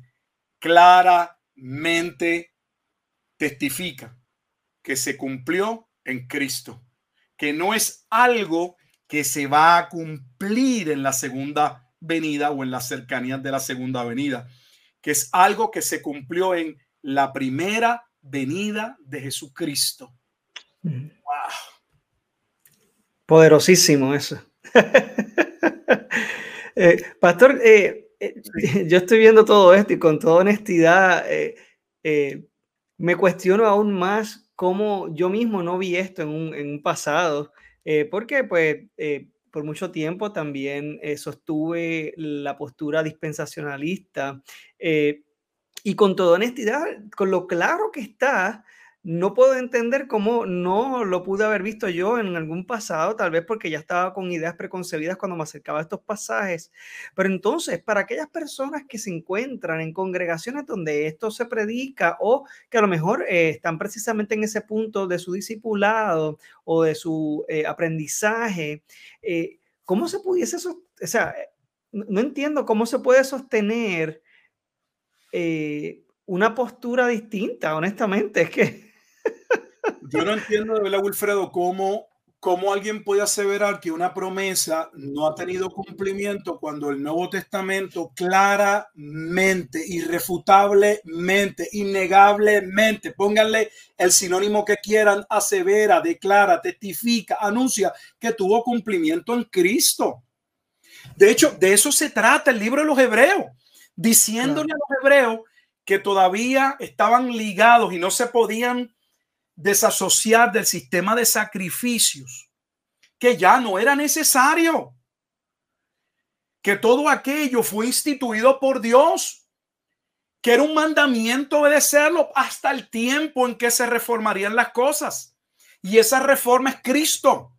claramente testifica que se cumplió en Cristo, que no es algo que se va a cumplir en la segunda venida o en las cercanías de la segunda venida, que es algo que se cumplió en la primera venida de Jesucristo. Wow. Poderosísimo eso. <laughs> Eh, pastor, eh, eh, <laughs> yo estoy viendo todo esto y con toda honestidad me cuestiono aún más cómo yo mismo no vi esto en un, en un pasado, porque pues por mucho tiempo también sostuve la postura dispensacionalista y con toda honestidad, con lo claro que está, no puedo entender cómo no lo pude haber visto yo en algún pasado, tal vez porque ya estaba con ideas preconcebidas cuando me acercaba a estos pasajes. Pero entonces, para aquellas personas que se encuentran en congregaciones donde esto se predica o que a lo mejor eh, están precisamente en ese punto de su discipulado o de su eh, aprendizaje, eh, ¿cómo se pudiese, o sea, no entiendo cómo se puede sostener una postura distinta, honestamente. Es que. Yo no entiendo de verdad, Wilfredo, cómo, cómo alguien puede aseverar que una promesa no ha tenido cumplimiento cuando el Nuevo Testamento claramente, irrefutablemente, innegablemente, pónganle el sinónimo que quieran, asevera, declara, testifica, anuncia que tuvo cumplimiento en Cristo. De hecho, de eso se trata el libro de los Hebreos diciéndole a los hebreos que todavía estaban ligados y no se podían desasociar del sistema de sacrificios, que ya no era necesario, que todo aquello fue instituido por Dios, que era un mandamiento obedecerlo hasta el tiempo en que se reformarían las cosas. Y esa reforma es Cristo.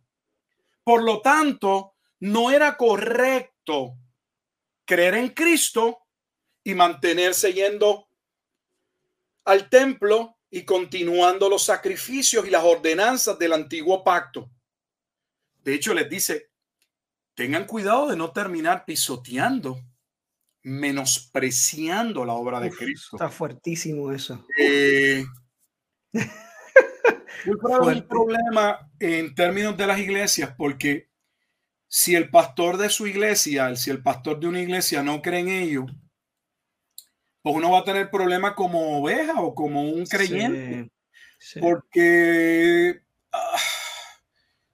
Por lo tanto, no era correcto creer en Cristo y mantenerse yendo al templo y continuando los sacrificios y las ordenanzas del antiguo pacto. De hecho, les dice, tengan cuidado de no terminar pisoteando menospreciando la obra de Uf, Cristo. Está fuertísimo eso. Eh, <laughs> un problema en términos de las iglesias, porque si el pastor de su iglesia, si el pastor de una iglesia no cree en ello, pues uno va a tener problemas como oveja o como un creyente. Sí, sí. Porque ah,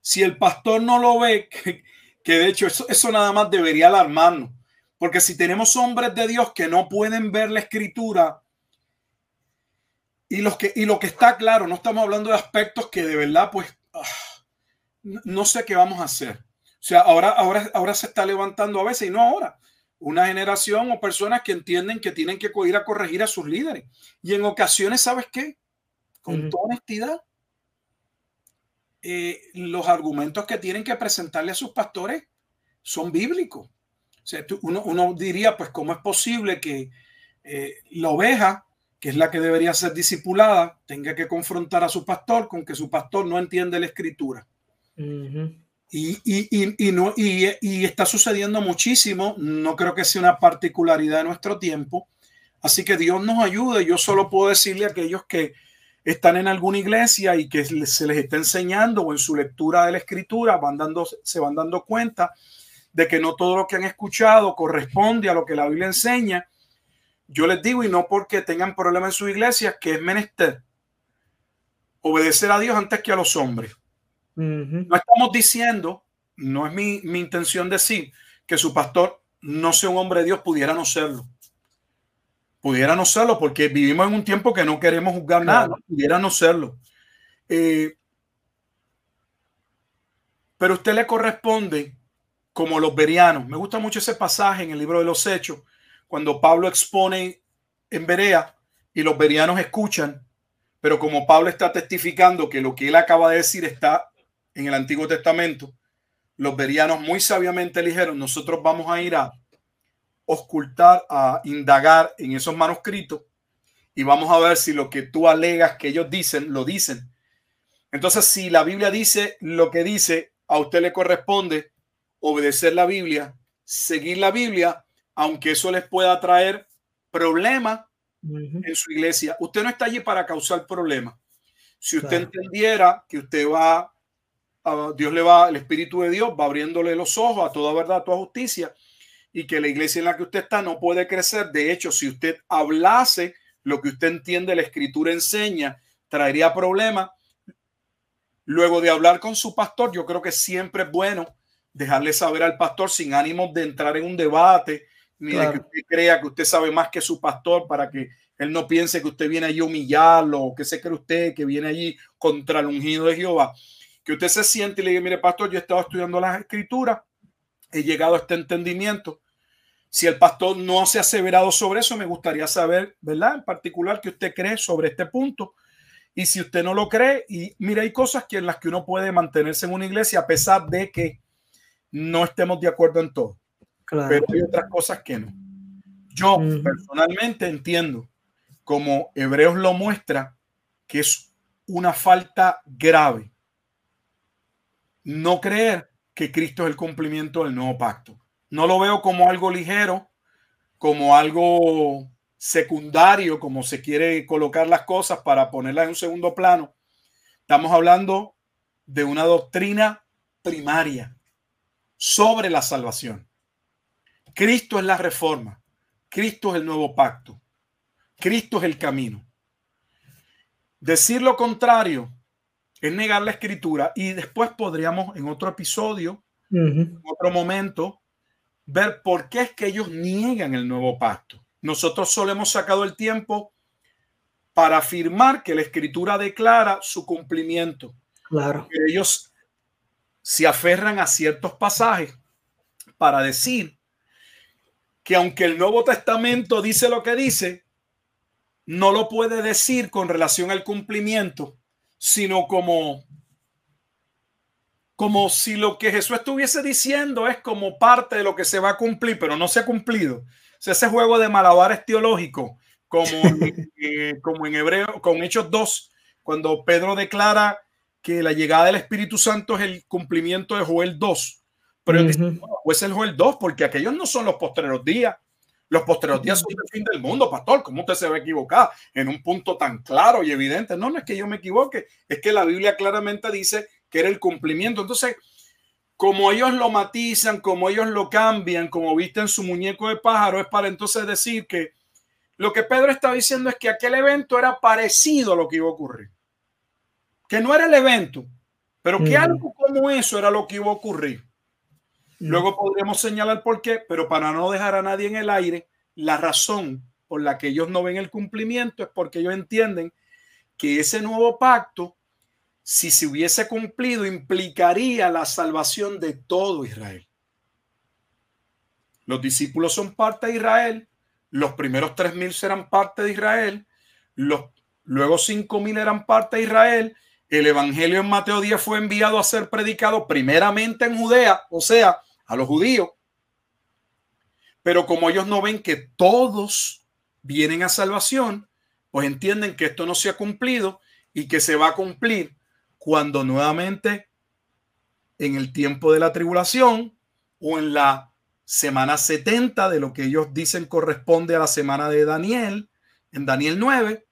si el pastor no lo ve, <laughs> que, que de hecho eso, eso nada más debería alarmarnos. Porque si tenemos hombres de Dios que no pueden ver la escritura y, los que, y lo que está claro, no estamos hablando de aspectos que de verdad, pues, ah, no- no sé qué vamos a hacer. O sea, ahora, ahora, ahora se está levantando a veces y no ahora. Una generación o personas que entienden que tienen que ir a corregir a sus líderes. Y en ocasiones, ¿sabes qué? Con toda honestidad, eh, los argumentos que tienen que presentarle a sus pastores son bíblicos. O sea, tú- uno, uno diría, pues, ¿cómo es posible que eh, la oveja, que es la que debería ser discipulada, tenga que confrontar a su pastor con que su pastor no entiende la escritura? Y, y, y no, y, está sucediendo muchísimo. No creo que sea una particularidad de nuestro tiempo. Así que Dios nos ayude. Yo solo puedo decirle a aquellos que están en alguna iglesia y que se les está enseñando o en su lectura de la escritura van dando, se van dando cuenta de que no todo lo que han escuchado corresponde a lo que la Biblia enseña. Yo les digo, y no porque tengan problemas en su iglesia, que es menester obedecer a Dios antes que a los hombres. No estamos diciendo, no es mi, mi intención decir que su pastor no sea un hombre de Dios, pudiera no serlo. Pudiera no serlo, porque vivimos en un tiempo que no queremos juzgar nada, pudiera no serlo. Eh, pero a usted le corresponde como los berianos. Me gusta mucho ese pasaje en el libro de los Hechos, cuando Pablo expone en Berea y los berianos escuchan, pero como Pablo está testificando que lo que él acaba de decir está en el Antiguo Testamento, los berianos muy sabiamente dijeron, nosotros vamos a ir a ocultar, a indagar en esos manuscritos y vamos a ver si lo que tú alegas que ellos dicen, lo dicen. Entonces, si la Biblia dice lo que dice, a usted le corresponde obedecer la Biblia, seguir la Biblia, aunque eso les pueda traer problemas en su iglesia. Usted no está allí para causar problemas. Si usted Claro. entendiera que usted va, Dios le va, el Espíritu de Dios va abriéndole los ojos a toda verdad, a toda justicia, y que la iglesia en la que usted está no puede crecer. De hecho, si usted hablase lo que usted entiende, la escritura enseña, traería problemas. Luego de hablar con su pastor, yo creo que siempre es bueno dejarle saber al pastor sin ánimo de entrar en un debate, ni de que usted crea que usted sabe más que su pastor para que él no piense que usted viene allí a humillarlo o que se cree usted que viene allí contra el ungido de Jehová. Que usted se siente y le diga, mire, pastor, yo he estado estudiando las escrituras, he llegado a este entendimiento. Si el pastor no se ha aseverado sobre eso, me gustaría saber, ¿verdad? En particular, que usted cree sobre este punto. Y si usted no lo cree, y mire, hay cosas que en las que uno puede mantenerse en una iglesia a pesar de que no estemos de acuerdo en todo Claro. pero hay otras cosas que no. Yo personalmente entiendo, como Hebreos lo muestra, que es una falta grave no creer que Cristo es el cumplimiento del nuevo pacto. No lo veo como algo ligero, como algo secundario, como se quiere colocar las cosas para ponerlas en un segundo plano. Estamos hablando de una doctrina primaria sobre la salvación. Cristo es la reforma. Cristo es el nuevo pacto. Cristo es el camino. Decir lo contrario es negar la escritura y después podríamos en otro episodio, en otro momento, ver por qué es que ellos niegan el nuevo pacto. Nosotros solo hemos sacado el tiempo para afirmar que la escritura declara su cumplimiento. Claro. Ellos se aferran a ciertos pasajes para decir que aunque el Nuevo Testamento dice lo que dice, no lo puede decir con relación al cumplimiento, sino como como si lo que Jesús estuviese diciendo es como parte de lo que se va a cumplir, pero no se ha cumplido. O sea, ese juego de malabares teológicos, como, <laughs> eh, como en Hebreo, con Hechos 2, cuando Pedro declara que la llegada del Espíritu Santo es el cumplimiento de Joel 2. Pero no, pues el Joel 2, porque aquellos no son los postreros días. Los posteriores días son el fin del mundo, pastor. ¿Cómo usted se va a equivocar en un punto tan claro y evidente? No, no es que yo me equivoque, es que la Biblia claramente dice que era el cumplimiento. Entonces, como ellos lo matizan, como ellos lo cambian, como visten su muñeco de pájaro, es para entonces decir que lo que Pedro está diciendo es que aquel evento era parecido a lo que iba a ocurrir. Que no era el evento, pero que algo como eso era lo que iba a ocurrir. Luego podríamos señalar por qué, pero para no dejar a nadie en el aire, la razón por la que ellos no ven el cumplimiento es porque ellos entienden que ese nuevo pacto, si se hubiese cumplido, implicaría la salvación de todo Israel. Los discípulos son parte de Israel, los primeros tres mil serán parte de Israel, los luego cinco mil eran parte de Israel. El evangelio en Mateo 10 fue enviado a ser predicado primeramente en Judea, o sea, a los judíos. Pero como ellos no ven que todos vienen a salvación, pues entienden que esto no se ha cumplido y que se va a cumplir cuando nuevamente en el tiempo de la tribulación o en la semana 70 de lo que ellos dicen corresponde a la semana de Daniel, en Daniel 9,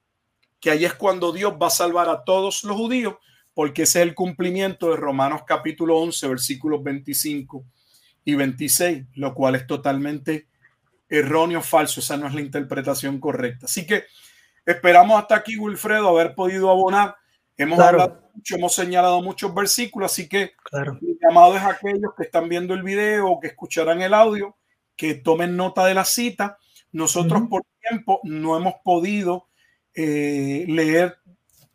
que ahí es cuando Dios va a salvar a todos los judíos, porque ese es el cumplimiento de Romanos capítulo 11, versículos 25 y 26, lo cual es totalmente erróneo, falso. Esa no es la interpretación correcta. Así que esperamos hasta aquí, Wilfredo, haber podido abonar. Hemos hablado mucho, hemos señalado muchos versículos, así que claro. mi llamado es a aquellos que están viendo el video o que escucharán el audio, que tomen nota de la cita. Nosotros por tiempo no hemos podido eh, leer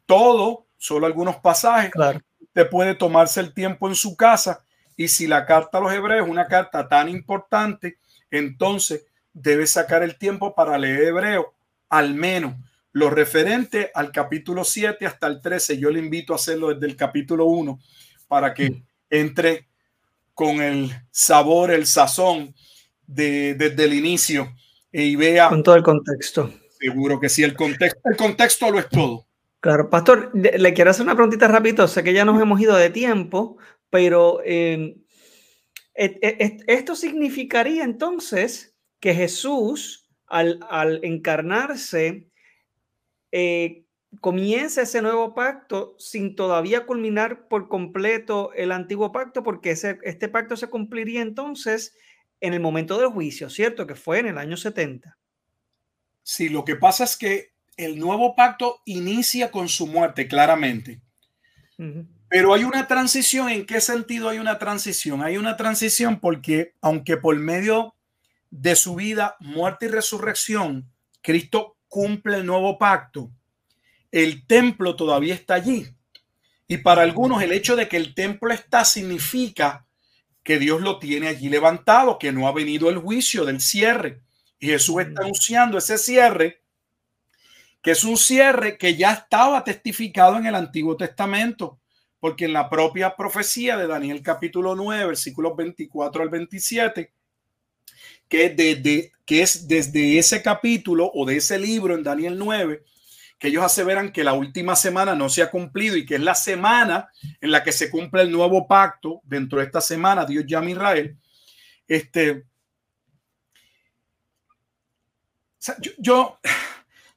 todo, solo algunos pasajes. Claro. Usted puede tomarse el tiempo en su casa y si la carta a los hebreos es una carta tan importante, entonces debe sacar el tiempo para leer hebreo, al menos lo referente al capítulo 7 hasta el 13. Yo le invito a hacerlo desde el capítulo 1 para que entre con el sabor, el sazón de, desde el inicio y vea. Con todo el contexto. Seguro que sí, el contexto, el contexto lo es todo. Claro, pastor, le quiero hacer una preguntita rapidito. Sé que ya nos hemos ido de tiempo, pero em, esto significaría entonces que Jesús, al, encarnarse, eh, comienza ese nuevo pacto sin todavía culminar por completo el antiguo pacto, porque este pacto se cumpliría entonces en el momento del juicio, ¿cierto? Que fue en el año 70. Sí, lo que pasa es que el nuevo pacto inicia con su muerte, claramente. Pero hay una transición. ¿En qué sentido hay una transición? Hay una transición porque, aunque por medio de su vida, muerte y resurrección, Cristo cumple el nuevo pacto, el templo todavía está allí. Y para algunos el hecho de que el templo está significa que Dios lo tiene allí levantado, que no ha venido el juicio del cierre. Y Jesús está anunciando ese cierre, que es un cierre que ya estaba testificado en el Antiguo Testamento porque en la propia profecía de Daniel capítulo 9, versículos 24 al 27, que, que es desde ese capítulo o de ese libro en Daniel 9, que ellos aseveran que la última semana no se ha cumplido y que es la semana en la que se cumple el nuevo pacto. Dentro de esta semana, Dios llama a Israel. Este, yo, yo,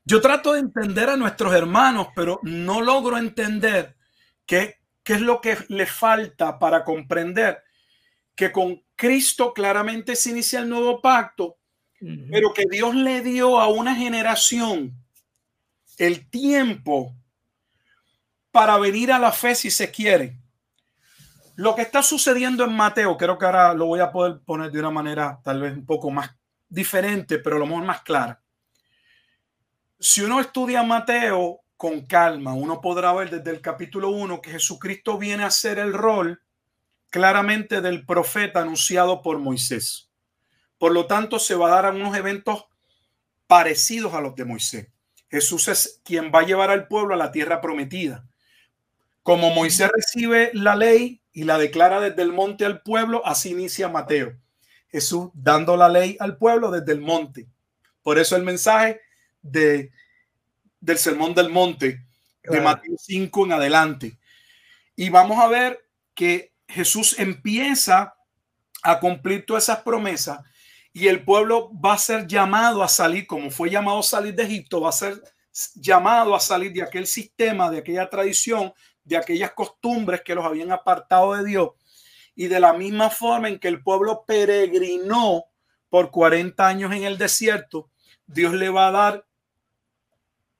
yo trato de entender a nuestros hermanos, pero no logro entender que ¿Qué es lo que le falta para comprender que con Cristo claramente se inicia el nuevo pacto, pero que Dios le dio a una generación el tiempo para venir a la fe si se quiere? Lo que está sucediendo en Mateo, creo que ahora lo voy a poder poner de una manera tal vez un poco más diferente, pero a lo mejor más clara. Si uno estudia Mateo, con calma, uno podrá ver desde el capítulo 1 que Jesucristo viene a hacer el rol claramente del profeta anunciado por Moisés. Por lo tanto, se va a dar a unos eventos parecidos a los de Moisés. Jesús es quien va a llevar al pueblo a la tierra prometida. Como Moisés recibe la ley y la declara desde el monte al pueblo, así inicia Mateo. Jesús dando la ley al pueblo desde el monte. Por eso el mensaje de del Sermón del Monte de Mateo 5 en adelante. Y vamos a ver que Jesús empieza a cumplir todas esas promesas y el pueblo va a ser llamado a salir, como fue llamado a salir de Egipto, va a ser llamado a salir de aquel sistema, de aquella tradición, de aquellas costumbres que los habían apartado de Dios. Y de la misma forma en que el pueblo peregrinó por 40 años en el desierto, Dios le va a dar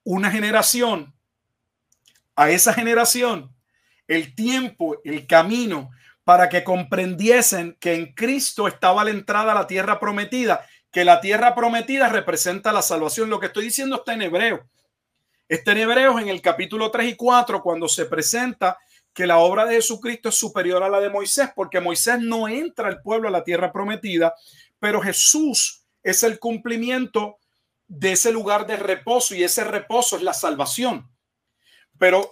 una generación, a esa generación, el tiempo, el camino, para que comprendiesen que en Cristo estaba la entrada a la tierra prometida, que la tierra prometida representa la salvación. Lo que estoy diciendo está en hebreo. Está en Hebreos en el capítulo 3 y 4 cuando se presenta que la obra de Jesucristo es superior a la de Moisés, porque Moisés no entra al pueblo a la tierra prometida, pero Jesús es el cumplimiento de ese lugar de reposo y ese reposo es la salvación. Pero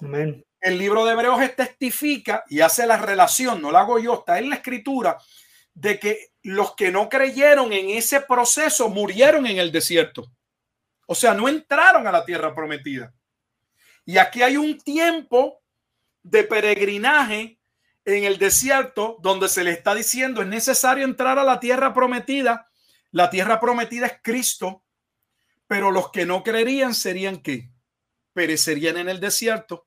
el libro de Hebreos testifica y hace la relación, no la hago yo, está en la escritura, de que los que no creyeron en ese proceso murieron en el desierto. O sea, no entraron a la tierra prometida. Y aquí hay un tiempo de peregrinaje en el desierto donde se le está diciendo es necesario entrar a la tierra prometida. La tierra prometida es Cristo, pero los que no creerían serían que perecerían en el desierto.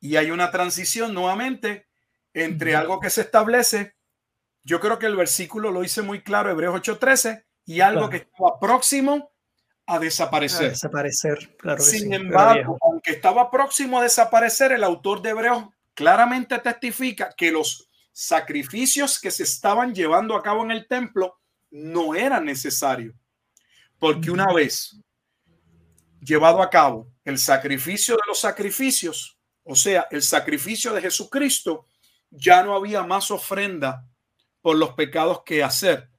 Y hay una transición nuevamente entre algo que se establece. Yo creo que el versículo lo dice muy claro, Hebreos 8:13, y algo que estaba próximo a desaparecer. desaparecer, claro. Sin embargo, aunque estaba próximo a desaparecer, el autor de Hebreos claramente testifica que los sacrificios que se estaban llevando a cabo en el templo no eran necesarios. Porque una vez llevado a cabo el sacrificio de los sacrificios, o sea, el sacrificio de Jesucristo, ya no había más ofrenda por los pecados que hacer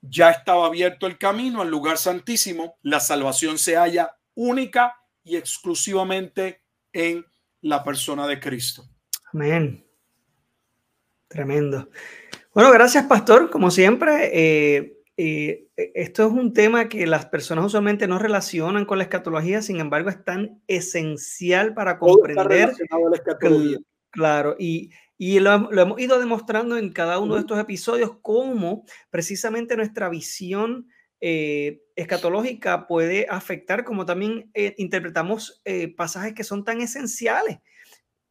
ya estaba abierto el camino al lugar santísimo. La salvación se halla única y exclusivamente en la persona de Cristo. Amén. Tremendo. Bueno, gracias, pastor. Como siempre, eh, eh, esto es un tema que las personas usualmente no relacionan con la escatología, sin embargo, es tan esencial para comprender. Claro, y, y lo, hemos ido demostrando en cada uno de estos episodios cómo precisamente nuestra visión eh, escatológica puede afectar, como también eh, interpretamos eh, pasajes que son tan esenciales.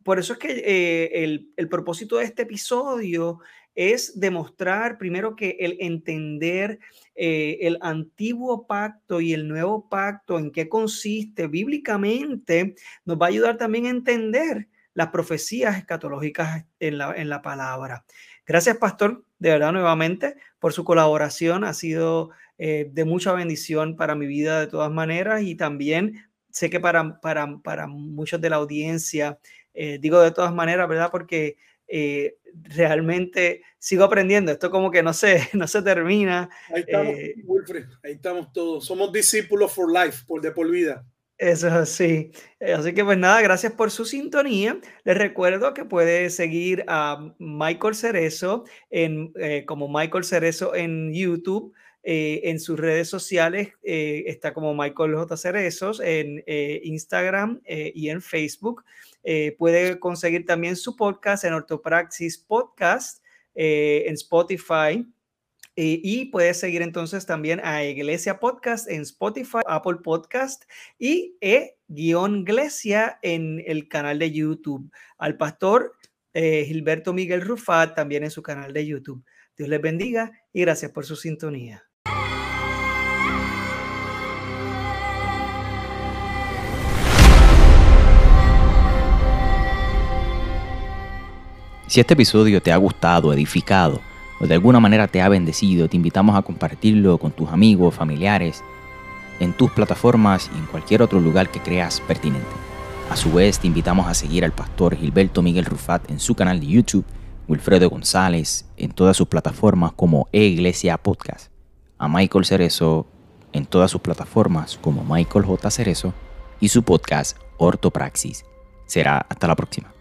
Por eso es que el, el, propósito de este episodio es demostrar primero que el entender el antiguo pacto y el nuevo pacto, en qué consiste bíblicamente, nos va a ayudar también a entender las profecías escatológicas en la, en la palabra. Gracias, pastor, de verdad nuevamente por su colaboración. Ha sido eh, de mucha bendición para mi vida de todas maneras y también sé que para, para, para muchos de la audiencia, eh, digo de todas maneras, ¿verdad? Porque eh, realmente sigo aprendiendo. Esto como que no se, <laughs> no se termina. Ahí estamos, Wilfred, ahí estamos todos. Somos discípulos for life, por de por vida. Eso es así. Eh, así que pues nada, gracias por su sintonía. Les recuerdo que puede seguir a Michael Cerezo en, eh, como Michael Cerezo en YouTube. Eh, en sus redes sociales está como Michael J. Cerezos en Instagram y en Facebook. Puede conseguir también su podcast en Ortopraxis Podcast en Spotify, eh, y puedes seguir entonces también a Iglesia Podcast en Spotify, Apple Podcast y E-Glesia en el canal de YouTube. Al pastor eh, Gilberto Miguel Rufat también en su canal de YouTube. Dios les bendiga y gracias por su sintonía. Si este episodio te ha gustado, edificado, o de alguna manera te ha bendecido, te invitamos a compartirlo con tus amigos, familiares, en tus plataformas y en cualquier otro lugar que creas pertinente. A su vez, te invitamos a seguir al pastor Gilberto Miguel Rufat en su canal de YouTube, Wilfredo González en todas sus plataformas como E-Iglesia Podcast, a Michael Cerezo en todas sus plataformas como Michael J. Cerezo y su podcast Ortopraxis. Será hasta la próxima.